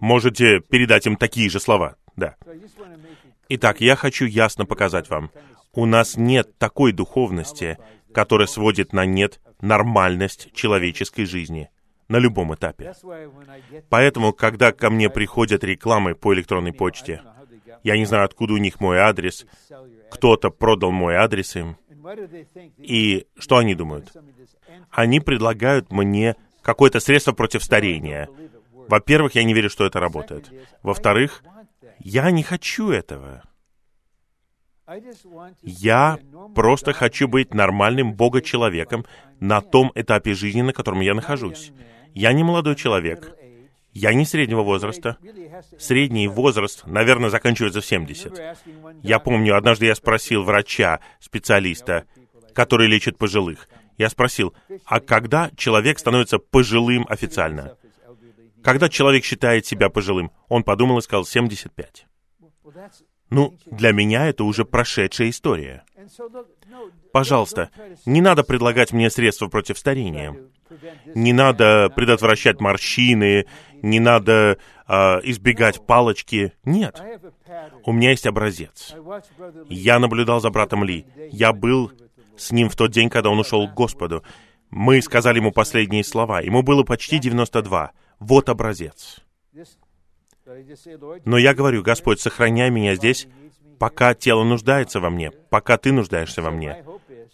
Можете передать им такие же слова. Да. Итак, я хочу ясно показать вам, у нас нет такой духовности, которая сводит на нет нормальность человеческой жизни на любом этапе. Поэтому, когда ко мне приходят рекламы по электронной почте, я не знаю, откуда у них мой адрес, кто-то продал мой адрес им, и что они думают? Они предлагают мне какое-то средство против старения. Во-первых, я не верю, что это работает. Во-вторых, я не хочу этого. Я просто хочу быть нормальным Бога-человеком на том этапе жизни, на котором я нахожусь. Я не молодой человек. Я не среднего возраста. Средний возраст, наверное, заканчивается в 70. Я помню, однажды я спросил врача, специалиста, который лечит пожилых. Я спросил, а когда человек становится пожилым официально? Когда человек считает себя пожилым? Он подумал и сказал 75. Ну, для меня это уже прошедшая история. Пожалуйста, не надо предлагать мне средства против старения. Не надо предотвращать морщины, не надо э, избегать палочки. Нет. У меня есть образец. Я наблюдал за братом Ли. Я был с ним в тот день, когда он ушел к Господу. Мы сказали ему последние слова. Ему было почти 92. Вот образец. Но я говорю, Господь, сохраняй меня здесь, пока тело нуждается во мне, пока Ты нуждаешься во мне.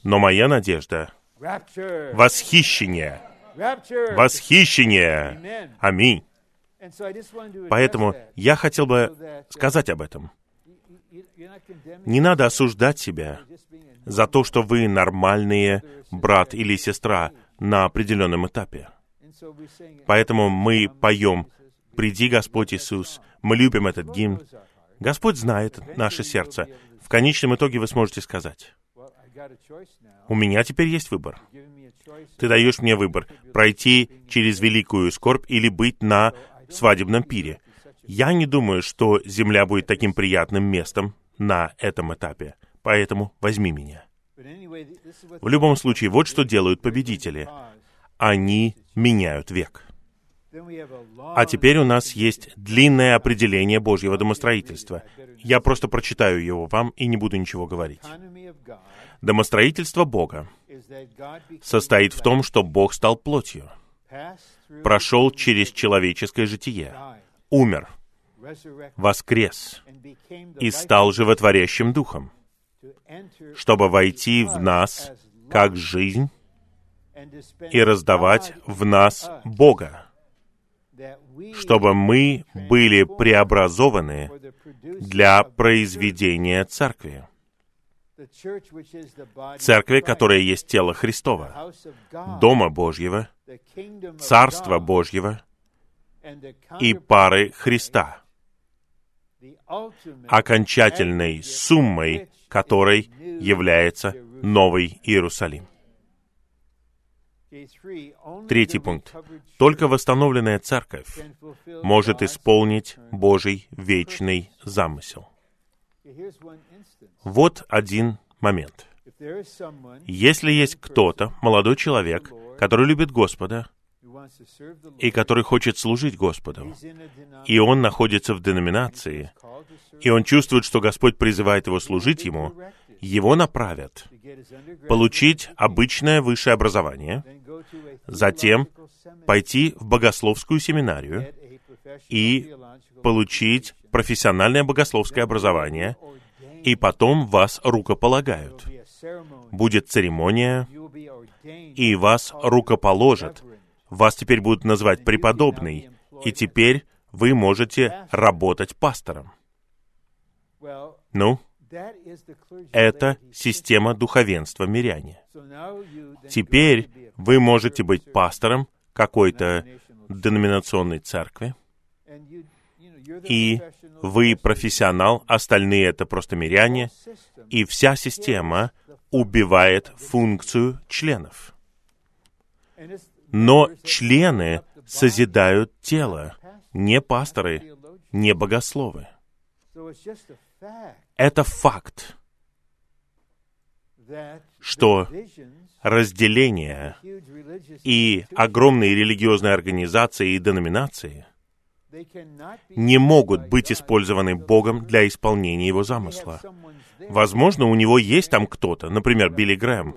Но моя надежда — восхищение. Восхищение. Аминь. Поэтому я хотел бы сказать об этом. Не надо осуждать себя за то, что вы нормальные брат или сестра на определенном этапе. Поэтому мы поем «Приди, Господь Иисус». Мы любим этот гимн. Господь знает наше сердце. В конечном итоге вы сможете сказать, «У меня теперь есть выбор. Ты даешь мне выбор, пройти через великую скорбь или быть на свадебном пире. Я не думаю, что земля будет таким приятным местом на этом этапе, поэтому возьми меня». В любом случае, вот что делают победители. Они меняют век. А теперь у нас есть длинное определение Божьего домостроительства. Я просто прочитаю его вам и не буду ничего говорить. Домостроительство Бога состоит в том, что Бог стал плотью, прошел через человеческое житие, умер, воскрес и стал животворящим духом, чтобы войти в нас как жизнь и раздавать в нас Бога чтобы мы были преобразованы для произведения Церкви. Церкви, которая есть тело Христова, Дома Божьего, Царства Божьего и пары Христа, окончательной суммой которой является Новый Иерусалим. Третий пункт. Только восстановленная церковь может исполнить Божий вечный замысел. Вот один момент. Если есть кто-то, молодой человек, который любит Господа, и который хочет служить Господу, и он находится в деноминации, и он чувствует, что Господь призывает его служить ему, его направят получить обычное высшее образование, затем пойти в богословскую семинарию и получить профессиональное богословское образование, и потом вас рукополагают. Будет церемония, и вас рукоположат. Вас теперь будут называть преподобный, и теперь вы можете работать пастором. Ну, это система духовенства миряне. Теперь вы можете быть пастором какой-то деноминационной церкви, и вы профессионал, остальные это просто миряне, и вся система убивает функцию членов. Но члены созидают тело, не пасторы, не богословы. Это факт, что разделение и огромные религиозные организации и деноминации не могут быть использованы Богом для исполнения Его замысла. Возможно, у него есть там кто-то, например, Билли Грэм,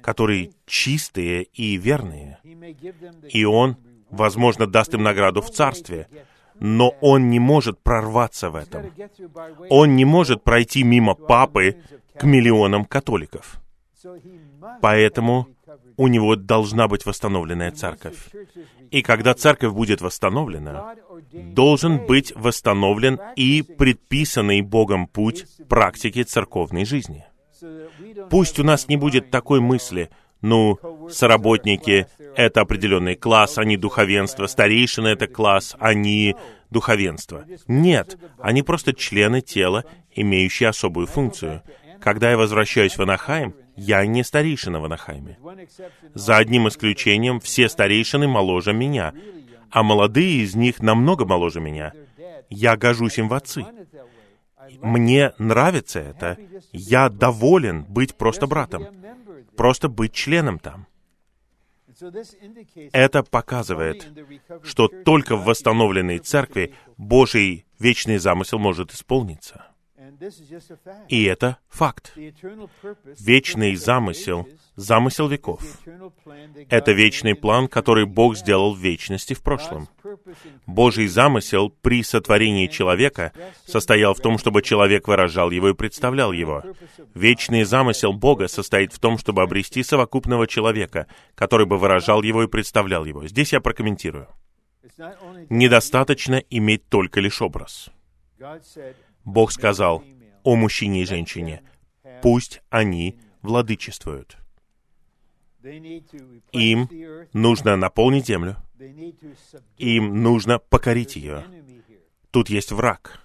которые чистые и верные. И он, возможно, даст им награду в царстве, но он не может прорваться в этом. Он не может пройти мимо папы к миллионам католиков. Поэтому у него должна быть восстановленная церковь. И когда церковь будет восстановлена, должен быть восстановлен и предписанный Богом путь практики церковной жизни. Пусть у нас не будет такой мысли, ну, соработники — это определенный класс, они духовенство, старейшины — это класс, они духовенство. Нет, они просто члены тела, имеющие особую функцию. Когда я возвращаюсь в Анахайм, я не старейшина в Анахайме. За одним исключением, все старейшины моложе меня, а молодые из них намного моложе меня. Я гожусь им в отцы. Мне нравится это. Я доволен быть просто братом просто быть членом там. Это показывает, что только в восстановленной церкви Божий вечный замысел может исполниться. И это факт. Вечный замысел, замысел веков. Это вечный план, который Бог сделал в вечности в прошлом. Божий замысел при сотворении человека состоял в том, чтобы человек выражал его и представлял его. Вечный замысел Бога состоит в том, чтобы обрести совокупного человека, который бы выражал его и представлял его. Здесь я прокомментирую. Недостаточно иметь только лишь образ. Бог сказал о мужчине и женщине, пусть они владычествуют. Им нужно наполнить землю. Им нужно покорить ее. Тут есть враг.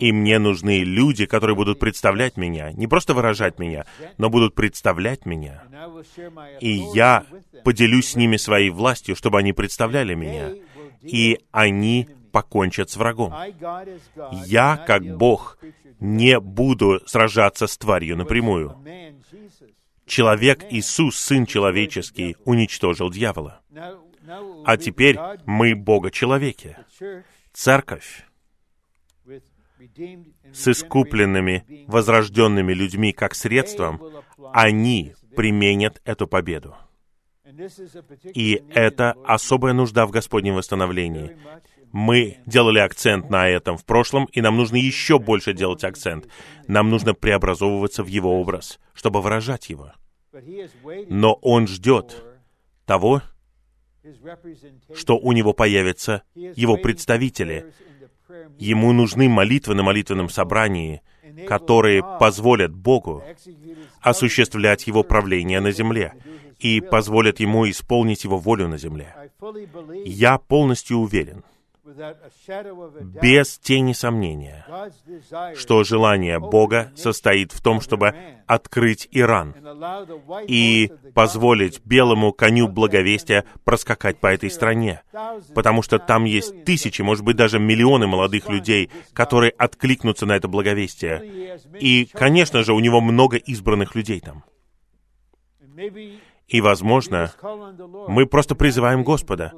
И мне нужны люди, которые будут представлять меня, не просто выражать меня, но будут представлять меня. И я поделюсь с ними своей властью, чтобы они представляли меня. И они покончат с врагом. Я, как Бог, не буду сражаться с тварью напрямую. Человек Иисус, Сын Человеческий, уничтожил дьявола. А теперь мы Бога-человеки. Церковь с искупленными, возрожденными людьми как средством, они применят эту победу. И это особая нужда в Господнем восстановлении. Мы делали акцент на этом в прошлом, и нам нужно еще больше делать акцент. Нам нужно преобразовываться в его образ, чтобы выражать его. Но он ждет того, что у него появятся его представители. Ему нужны молитвы на молитвенном собрании, которые позволят Богу осуществлять его правление на земле и позволят ему исполнить его волю на земле. Я полностью уверен — без тени сомнения, что желание Бога состоит в том, чтобы открыть Иран и позволить белому коню благовестия проскакать по этой стране, потому что там есть тысячи, может быть, даже миллионы молодых людей, которые откликнутся на это благовестие. И, конечно же, у него много избранных людей там. И, возможно, мы просто призываем Господа.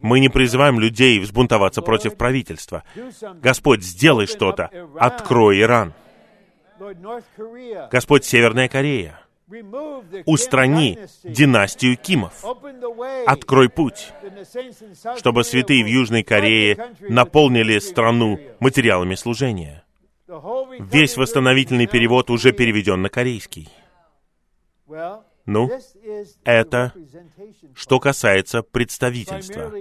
Мы не призываем людей взбунтоваться против правительства. Господь, сделай что-то. Открой Иран. Господь, Северная Корея. Устрани династию Кимов. Открой путь, чтобы святые в Южной Корее наполнили страну материалами служения. Весь восстановительный перевод уже переведен на корейский. Ну, это что касается представительства.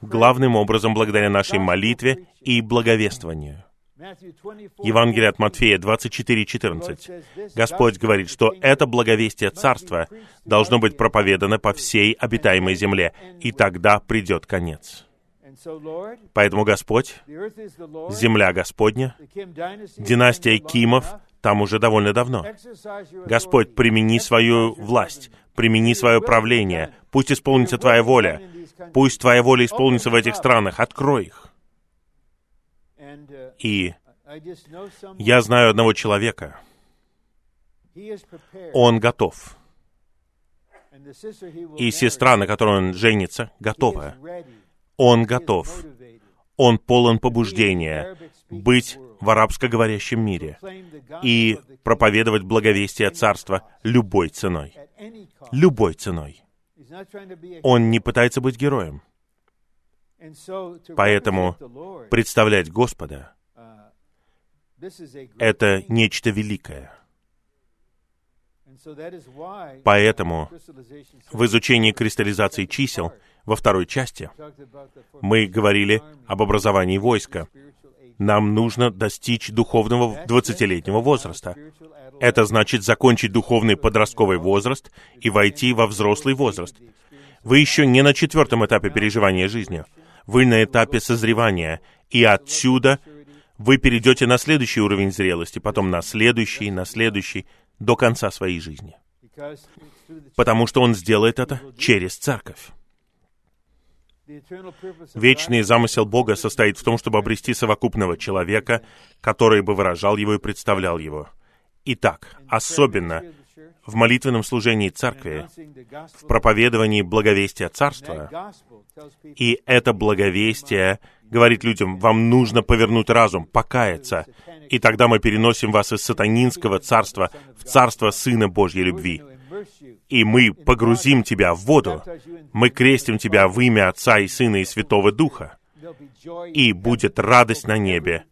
Главным образом благодаря нашей молитве и благовествованию. Евангелие от Матфея 24:14. Господь говорит, что это благовестие Царства должно быть проповедано по всей обитаемой земле, и тогда придет конец. Поэтому Господь, земля Господня, династия Кимов там уже довольно давно. Господь, примени свою власть, примени свое правление, пусть исполнится Твоя воля, пусть Твоя воля исполнится в этих странах, открой их. И я знаю одного человека, он готов. И сестра, на которой он женится, готова. Он готов. Он полон побуждения быть в арабскоговорящем мире и проповедовать благовестие Царства любой ценой. Любой ценой. Он не пытается быть героем. Поэтому представлять Господа — это нечто великое. Поэтому в изучении кристаллизации чисел во второй части мы говорили об образовании войска, нам нужно достичь духовного 20-летнего возраста. Это значит закончить духовный подростковый возраст и войти во взрослый возраст. Вы еще не на четвертом этапе переживания жизни. Вы на этапе созревания. И отсюда вы перейдете на следующий уровень зрелости, потом на следующий, на следующий, до конца своей жизни. Потому что Он сделает это через церковь. Вечный замысел Бога состоит в том, чтобы обрести совокупного человека, который бы выражал его и представлял его. Итак, особенно в молитвенном служении церкви, в проповедовании благовестия Царства, и это благовестие говорит людям, вам нужно повернуть разум, покаяться, и тогда мы переносим вас из сатанинского царства в царство Сына Божьей любви и мы погрузим тебя в воду, мы крестим тебя в имя Отца и Сына и Святого Духа, и будет радость на небе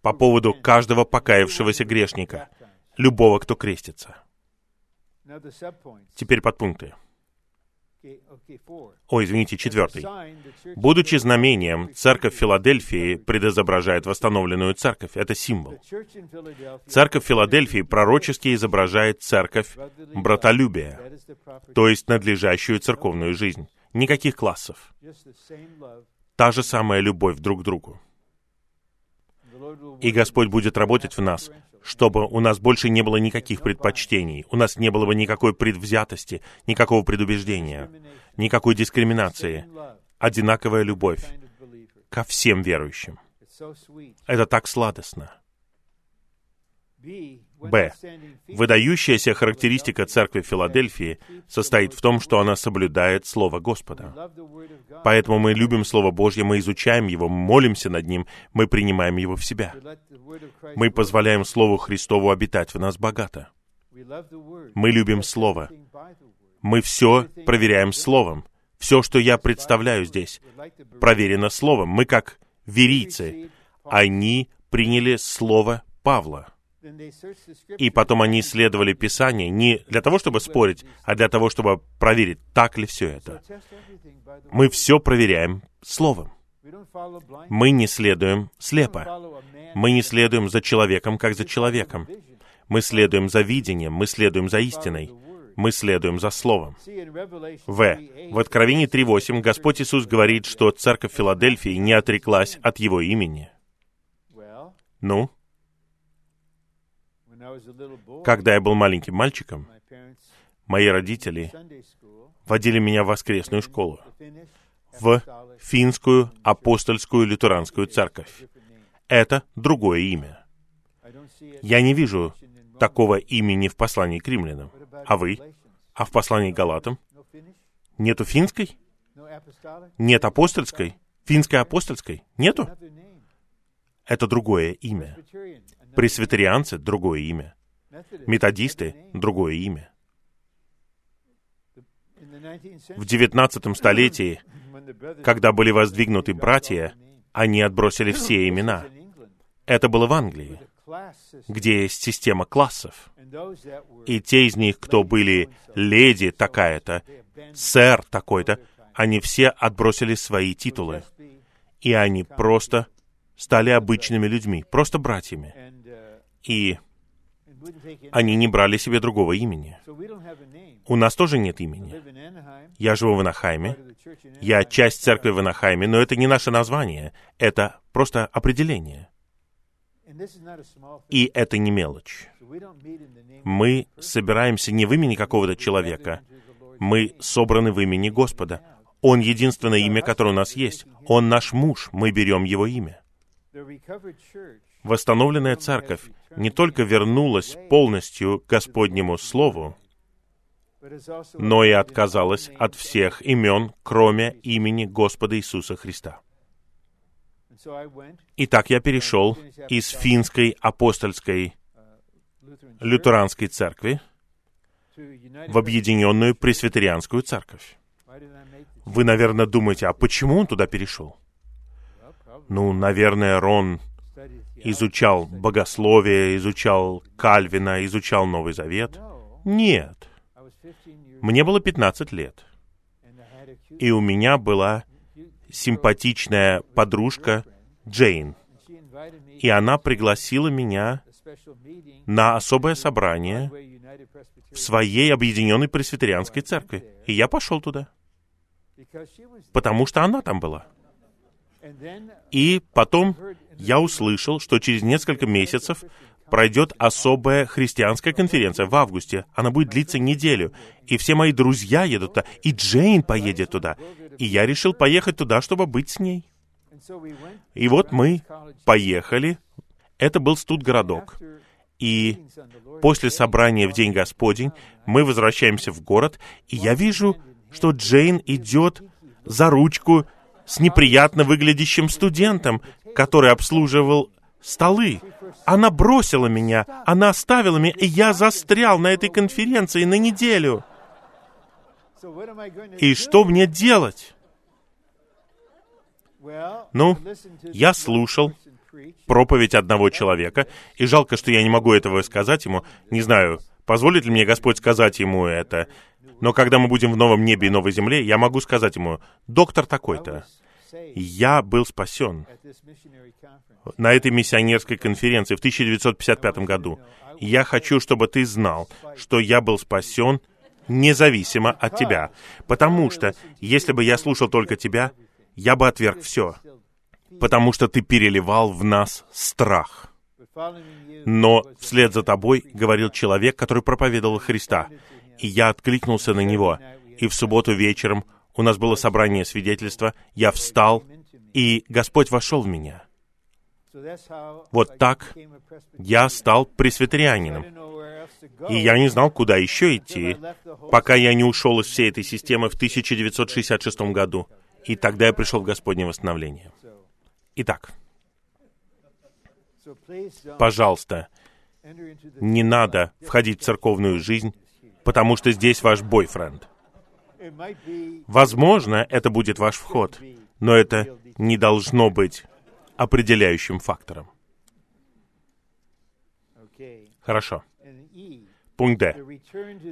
по поводу каждого покаявшегося грешника, любого, кто крестится. Теперь подпункты. О, извините, четвертый. Будучи знамением, церковь Филадельфии предизображает восстановленную церковь. Это символ. Церковь Филадельфии пророчески изображает церковь братолюбия, то есть надлежащую церковную жизнь. Никаких классов. Та же самая любовь друг к другу. И Господь будет работать в нас, чтобы у нас больше не было никаких предпочтений, у нас не было бы никакой предвзятости, никакого предубеждения, никакой дискриминации, одинаковая любовь ко всем верующим. Это так сладостно. Б. Выдающаяся характеристика церкви Филадельфии состоит в том, что она соблюдает Слово Господа. Поэтому мы любим Слово Божье, мы изучаем его, молимся над ним, мы принимаем его в себя. Мы позволяем Слову Христову обитать в нас богато. Мы любим Слово. Мы все проверяем Словом. Все, что я представляю здесь, проверено Словом. Мы как верийцы. Они приняли Слово Павла. И потом они исследовали Писание не для того, чтобы спорить, а для того, чтобы проверить, так ли все это. Мы все проверяем Словом. Мы не следуем слепо. Мы не следуем за человеком, как за человеком. Мы следуем за видением, мы следуем за истиной. Мы следуем за Словом. В. В Откровении 3.8 Господь Иисус говорит, что церковь Филадельфии не отреклась от Его имени. Ну? Когда я был маленьким мальчиком, мои родители водили меня в воскресную школу, в финскую апостольскую лютеранскую церковь. Это другое имя. Я не вижу такого имени в послании к римлянам. А вы? А в послании к галатам? Нету финской? Нет апостольской? Финской апостольской? Нету? Это другое имя. Пресвитерианцы — другое имя. Методисты — другое имя. В XIX столетии, когда были воздвигнуты братья, они отбросили все имена. Это было в Англии, где есть система классов. И те из них, кто были леди такая-то, сэр такой-то, они все отбросили свои титулы. И они просто стали обычными людьми, просто братьями. И они не брали себе другого имени. У нас тоже нет имени. Я живу в Анахайме. Я часть церкви в Анахайме, но это не наше название. Это просто определение. И это не мелочь. Мы собираемся не в имени какого-то человека. Мы собраны в имени Господа. Он единственное имя, которое у нас есть. Он наш муж. Мы берем его имя. Восстановленная церковь не только вернулась полностью к Господнему Слову, но и отказалась от всех имен, кроме имени Господа Иисуса Христа. Итак, я перешел из финской апостольской лютеранской церкви в объединенную пресвитерианскую церковь. Вы, наверное, думаете, а почему он туда перешел? Ну, наверное, Рон изучал богословие, изучал Кальвина, изучал Новый Завет. Нет. Мне было 15 лет. И у меня была симпатичная подружка Джейн. И она пригласила меня на особое собрание в своей объединенной пресвитерианской церкви. И я пошел туда. Потому что она там была. И потом я услышал, что через несколько месяцев пройдет особая христианская конференция в августе. Она будет длиться неделю. И все мои друзья едут туда. И Джейн поедет туда. И я решил поехать туда, чтобы быть с ней. И вот мы поехали. Это был студгородок. И после собрания в День Господень мы возвращаемся в город, и я вижу, что Джейн идет за ручку с неприятно выглядящим студентом, который обслуживал столы. Она бросила меня, она оставила меня, и я застрял на этой конференции на неделю. И что мне делать? Ну, я слушал проповедь одного человека, и жалко, что я не могу этого сказать ему. Не знаю, позволит ли мне Господь сказать ему это. Но когда мы будем в новом небе и новой земле, я могу сказать ему, доктор такой-то, я был спасен на этой миссионерской конференции в 1955 году. Я хочу, чтобы ты знал, что я был спасен независимо от тебя. Потому что, если бы я слушал только тебя, я бы отверг все. Потому что ты переливал в нас страх. Но вслед за тобой говорил человек, который проповедовал Христа. И я откликнулся на него. И в субботу вечером у нас было собрание свидетельства, я встал, и Господь вошел в меня. Вот так я стал пресвитерианином. И я не знал, куда еще идти, пока я не ушел из всей этой системы в 1966 году. И тогда я пришел в Господнее восстановление. Итак, пожалуйста, не надо входить в церковную жизнь, потому что здесь ваш бойфренд. Возможно, это будет ваш вход, но это не должно быть определяющим фактором. Хорошо. Пункт Д.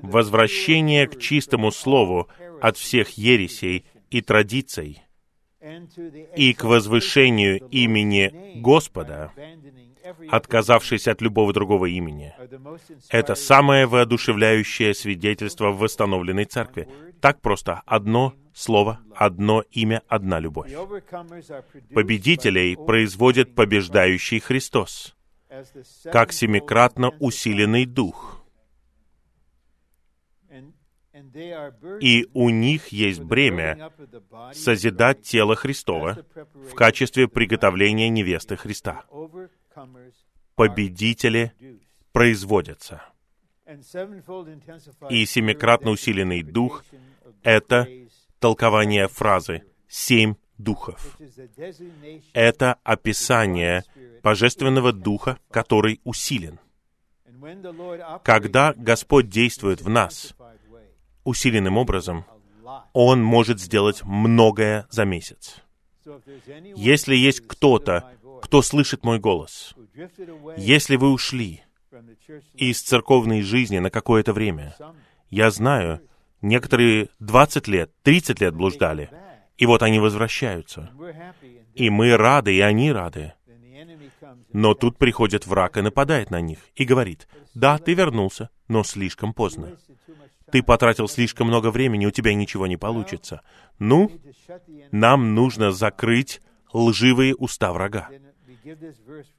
Возвращение к чистому слову от всех ересей и традиций, и к возвышению имени Господа, отказавшись от любого другого имени. Это самое воодушевляющее свидетельство в восстановленной церкви. Так просто одно слово, одно имя, одна любовь. Победителей производит побеждающий Христос, как семикратно усиленный Дух. И у них есть бремя созидать тело Христова в качестве приготовления невесты Христа. Победители производятся. И семикратно усиленный дух — это толкование фразы «семь духов». Это описание Божественного Духа, который усилен. Когда Господь действует в нас усиленным образом, Он может сделать многое за месяц. Если есть кто-то, кто слышит мой голос, если вы ушли из церковной жизни на какое-то время, я знаю, некоторые 20 лет, 30 лет блуждали, и вот они возвращаются. И мы рады, и они рады. Но тут приходит враг и нападает на них, и говорит, «Да, ты вернулся, но слишком поздно. Ты потратил слишком много времени, у тебя ничего не получится. Ну, нам нужно закрыть лживые уста врага.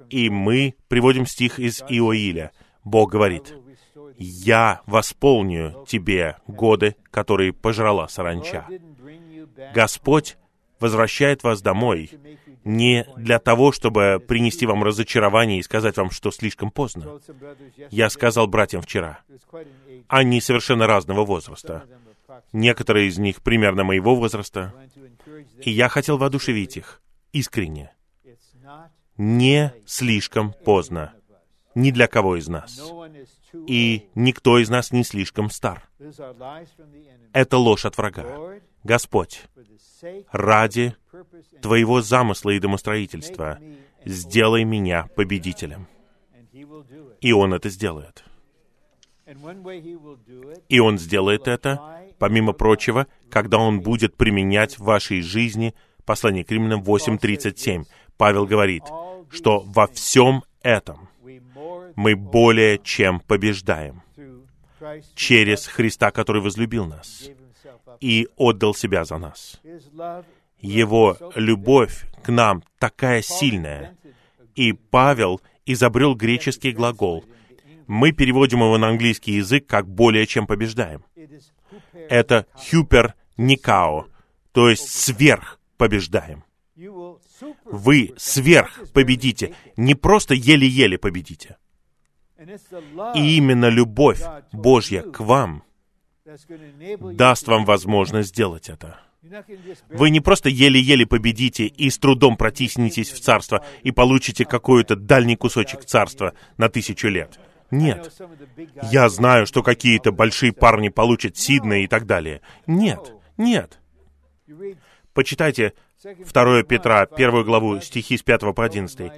И мы приводим стих из Иоиля. Бог говорит, «Я восполню тебе годы, которые пожрала саранча». Господь возвращает вас домой не для того, чтобы принести вам разочарование и сказать вам, что слишком поздно. Я сказал братьям вчера, они совершенно разного возраста. Некоторые из них примерно моего возраста. И я хотел воодушевить их искренне не слишком поздно. Ни для кого из нас. И никто из нас не слишком стар. Это ложь от врага. Господь, ради Твоего замысла и домостроительства сделай меня победителем. И Он это сделает. И Он сделает это, помимо прочего, когда Он будет применять в вашей жизни послание к Римлянам 8.37. Павел говорит, что во всем этом мы более чем побеждаем через Христа, который возлюбил нас и отдал себя за нас. Его любовь к нам такая сильная. И Павел изобрел греческий глагол. Мы переводим его на английский язык как «более чем побеждаем». Это «хюпер никао», то есть «сверх побеждаем» вы сверх победите, не просто еле-еле победите. И именно любовь Божья к вам даст вам возможность сделать это. Вы не просто еле-еле победите и с трудом протиснетесь в царство и получите какой-то дальний кусочек царства на тысячу лет. Нет. Я знаю, что какие-то большие парни получат Сидна и так далее. Нет, нет. Почитайте 2 Петра, 1 главу, стихи с 5 по 11.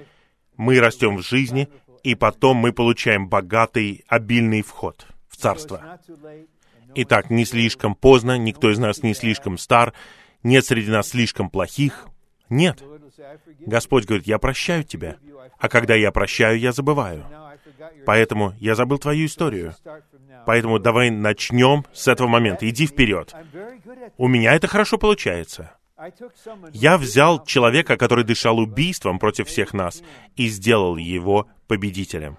Мы растем в жизни, и потом мы получаем богатый, обильный вход в Царство. Итак, не слишком поздно, никто из нас не слишком стар, нет среди нас слишком плохих. Нет. Господь говорит, я прощаю тебя. А когда я прощаю, я забываю. Поэтому я забыл твою историю. Поэтому давай начнем с этого момента. Иди вперед. У меня это хорошо получается. Я взял человека, который дышал убийством против всех нас, и сделал его победителем.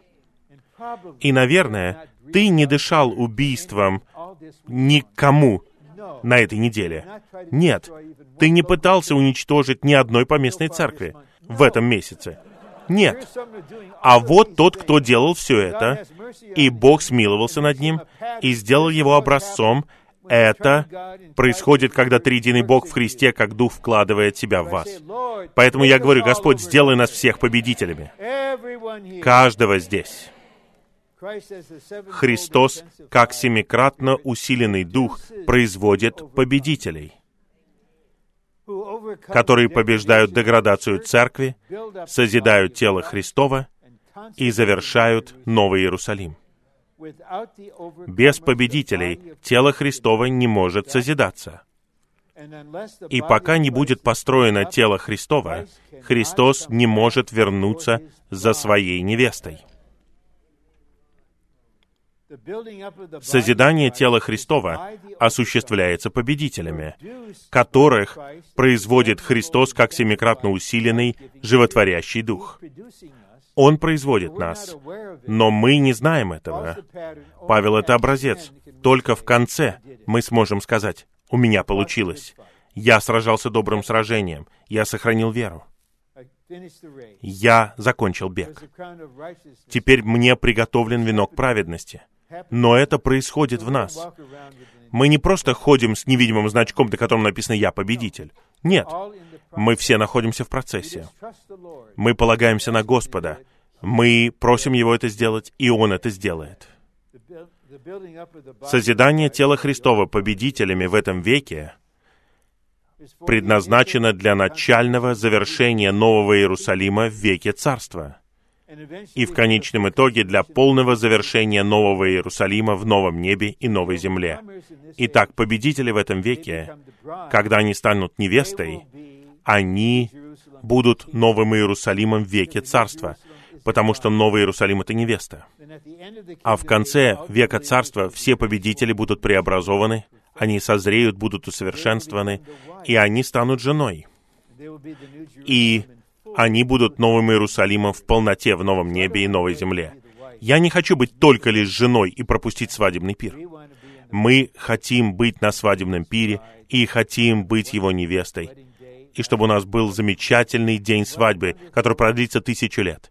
И, наверное, ты не дышал убийством никому на этой неделе. Нет, ты не пытался уничтожить ни одной поместной церкви в этом месяце. Нет. А вот тот, кто делал все это, и Бог смиловался над ним, и сделал его образцом, это происходит, когда Триединый Бог в Христе, как Дух, вкладывает себя в вас. Поэтому я говорю, Господь, сделай нас всех победителями. Каждого здесь. Христос, как семикратно усиленный Дух, производит победителей, которые побеждают деградацию Церкви, созидают тело Христова и завершают Новый Иерусалим. Без победителей тело Христово не может созидаться. И пока не будет построено тело Христова, Христос не может вернуться за своей невестой. Созидание тела Христова осуществляется победителями, которых производит Христос как семикратно усиленный, животворящий Дух. Он производит нас, но мы не знаем этого. Павел — это образец. Только в конце мы сможем сказать, «У меня получилось. Я сражался добрым сражением. Я сохранил веру. Я закончил бег. Теперь мне приготовлен венок праведности. Но это происходит в нас. Мы не просто ходим с невидимым значком, на котором написано «Я победитель». Нет. Мы все находимся в процессе. Мы полагаемся на Господа. Мы просим Его это сделать, и Он это сделает. Созидание тела Христова победителями в этом веке предназначено для начального завершения Нового Иерусалима в веке Царства и в конечном итоге для полного завершения Нового Иерусалима в новом небе и новой земле. Итак, победители в этом веке, когда они станут невестой, они будут Новым Иерусалимом в веке Царства, потому что Новый Иерусалим — это невеста. А в конце века Царства все победители будут преобразованы, они созреют, будут усовершенствованы, и они станут женой. И они будут Новым Иерусалимом в полноте в новом небе и новой земле. Я не хочу быть только лишь женой и пропустить свадебный пир. Мы хотим быть на свадебном пире и хотим быть его невестой. И чтобы у нас был замечательный день свадьбы, который продлится тысячу лет.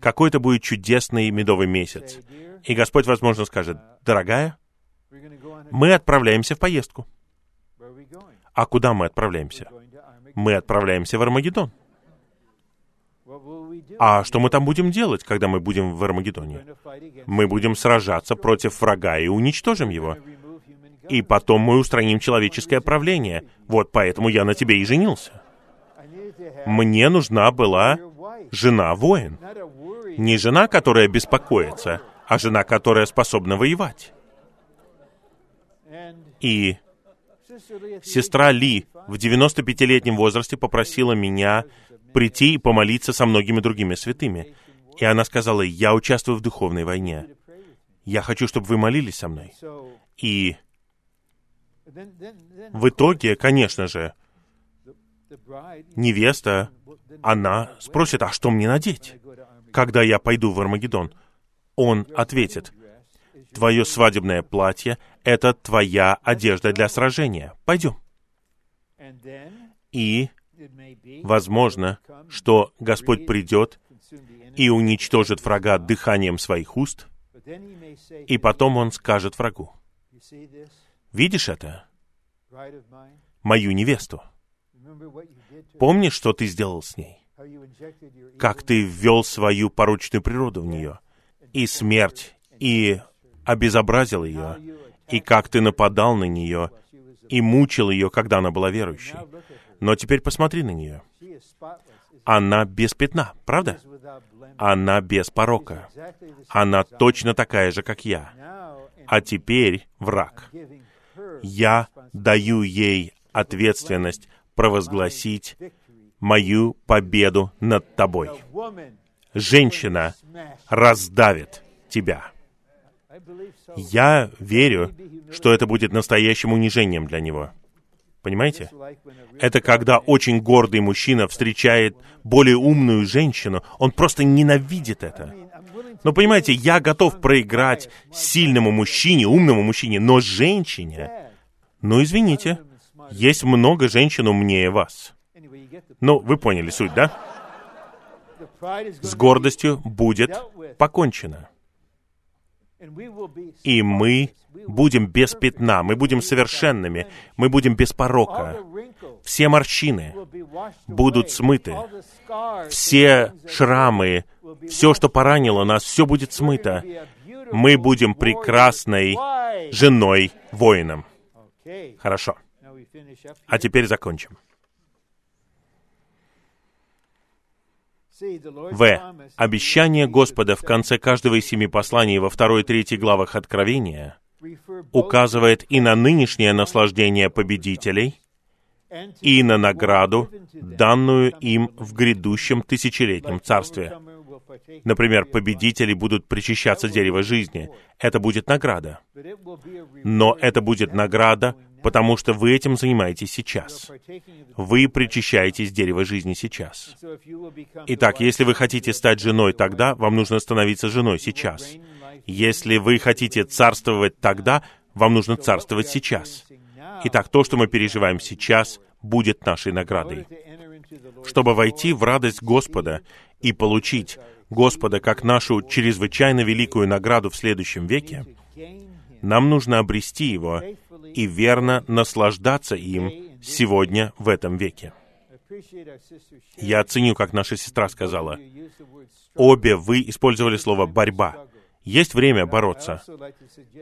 Какой-то будет чудесный медовый месяц. И Господь, возможно, скажет, «Дорогая, мы отправляемся в поездку». А куда мы отправляемся? Мы отправляемся в Армагеддон. А что мы там будем делать, когда мы будем в Армагеддоне? Мы будем сражаться против врага и уничтожим его. И потом мы устраним человеческое правление. Вот поэтому я на тебе и женился. Мне нужна была жена-воин. Не жена, которая беспокоится, а жена, которая способна воевать. И сестра Ли в 95-летнем возрасте попросила меня прийти и помолиться со многими другими святыми. И она сказала, я участвую в духовной войне. Я хочу, чтобы вы молились со мной. И в итоге, конечно же, невеста, она спросит, а что мне надеть, когда я пойду в Армагеддон? Он ответит, твое свадебное платье — это твоя одежда для сражения. Пойдем. И Возможно, что Господь придет и уничтожит врага дыханием своих уст, и потом Он скажет врагу, «Видишь это? Мою невесту. Помнишь, что ты сделал с ней? Как ты ввел свою порочную природу в нее, и смерть, и обезобразил ее, и как ты нападал на нее, и мучил ее, когда она была верующей. Но теперь посмотри на нее. Она без пятна, правда? Она без порока. Она точно такая же, как я. А теперь враг. Я даю ей ответственность провозгласить мою победу над тобой. Женщина раздавит тебя. Я верю, что это будет настоящим унижением для него. Понимаете? Это когда очень гордый мужчина встречает более умную женщину, он просто ненавидит это. Но понимаете, я готов проиграть сильному мужчине, умному мужчине, но женщине... Ну, извините, есть много женщин умнее вас. Ну, вы поняли суть, да? С гордостью будет покончено. И мы будем без пятна, мы будем совершенными, мы будем без порока. Все морщины будут смыты, все шрамы, все, что поранило нас, все будет смыто. Мы будем прекрасной женой воином. Хорошо. А теперь закончим. В. Обещание Господа в конце каждого из семи посланий во второй и третьей главах Откровения указывает и на нынешнее наслаждение победителей, и на награду, данную им в грядущем тысячелетнем царстве. Например, победители будут причащаться дерева жизни. Это будет награда. Но это будет награда, потому что вы этим занимаетесь сейчас. Вы причащаетесь дерева жизни сейчас. Итак, если вы хотите стать женой тогда, вам нужно становиться женой сейчас. Если вы хотите царствовать тогда, вам нужно царствовать сейчас. Итак, то, что мы переживаем сейчас, будет нашей наградой. Чтобы войти в радость Господа и получить Господа как нашу чрезвычайно великую награду в следующем веке, нам нужно обрести Его и верно наслаждаться им сегодня в этом веке. Я ценю, как наша сестра сказала, обе вы использовали слово «борьба». Есть время бороться.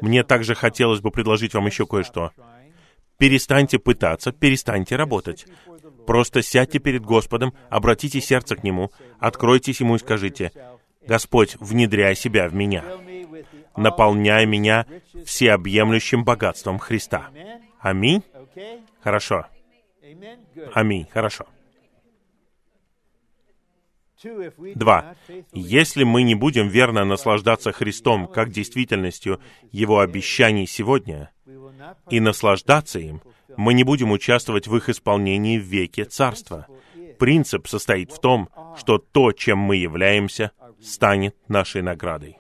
Мне также хотелось бы предложить вам еще кое-что. Перестаньте пытаться, перестаньте работать. Просто сядьте перед Господом, обратите сердце к Нему, откройтесь Ему и скажите, «Господь, внедряй себя в меня, наполняй меня всеобъемлющим богатством Христа». Аминь? Хорошо. Аминь. Хорошо. Два. Если мы не будем верно наслаждаться Христом как действительностью Его обещаний сегодня и наслаждаться им, мы не будем участвовать в их исполнении в веке Царства. Принцип состоит в том, что то, чем мы являемся, станет нашей наградой.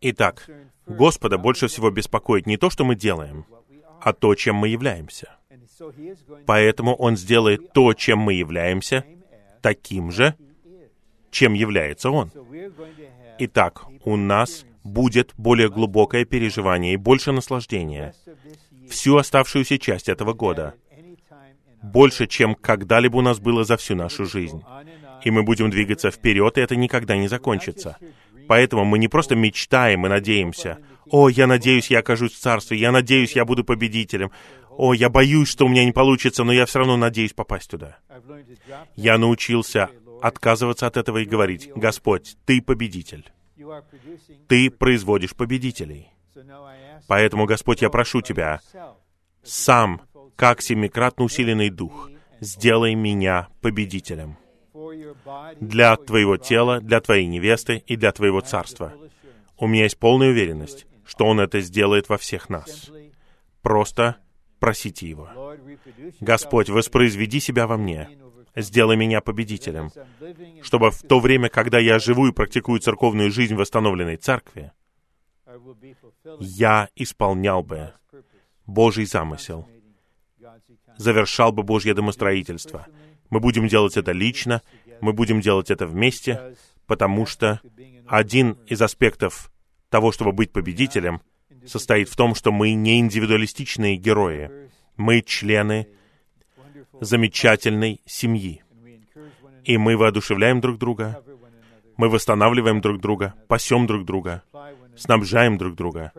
Итак, Господа больше всего беспокоит не то, что мы делаем, а то, чем мы являемся. Поэтому Он сделает то, чем мы являемся, таким же, чем является Он. Итак, у нас будет более глубокое переживание и больше наслаждения всю оставшуюся часть этого года. Больше, чем когда-либо у нас было за всю нашу жизнь. И мы будем двигаться вперед, и это никогда не закончится. Поэтому мы не просто мечтаем и надеемся. «О, я надеюсь, я окажусь в царстве, я надеюсь, я буду победителем. О, я боюсь, что у меня не получится, но я все равно надеюсь попасть туда». Я научился отказываться от этого и говорить, «Господь, Ты победитель. Ты производишь победителей». Поэтому, Господь, я прошу Тебя, сам, как семикратно усиленный дух, сделай меня победителем для Твоего тела, для Твоей невесты и для Твоего царства. У меня есть полная уверенность, что Он это сделает во всех нас. Просто просите Его. Господь, воспроизведи себя во мне. Сделай меня победителем, чтобы в то время, когда я живу и практикую церковную жизнь в восстановленной церкви, я исполнял бы Божий замысел, завершал бы Божье домостроительство. Мы будем делать это лично, мы будем делать это вместе, потому что один из аспектов того, чтобы быть победителем, состоит в том, что мы не индивидуалистичные герои. Мы члены замечательной семьи. И мы воодушевляем друг друга, мы восстанавливаем друг друга, пасем друг друга, снабжаем друг друга,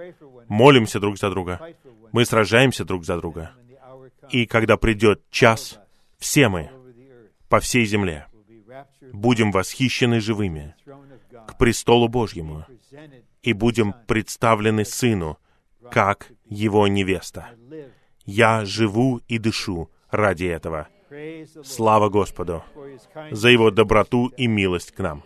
молимся друг за друга, мы сражаемся друг за друга. И когда придет час, все мы по всей земле будем восхищены живыми к престолу Божьему и будем представлены Сыну, как Его невеста. Я живу и дышу ради этого. Слава Господу за Его доброту и милость к нам.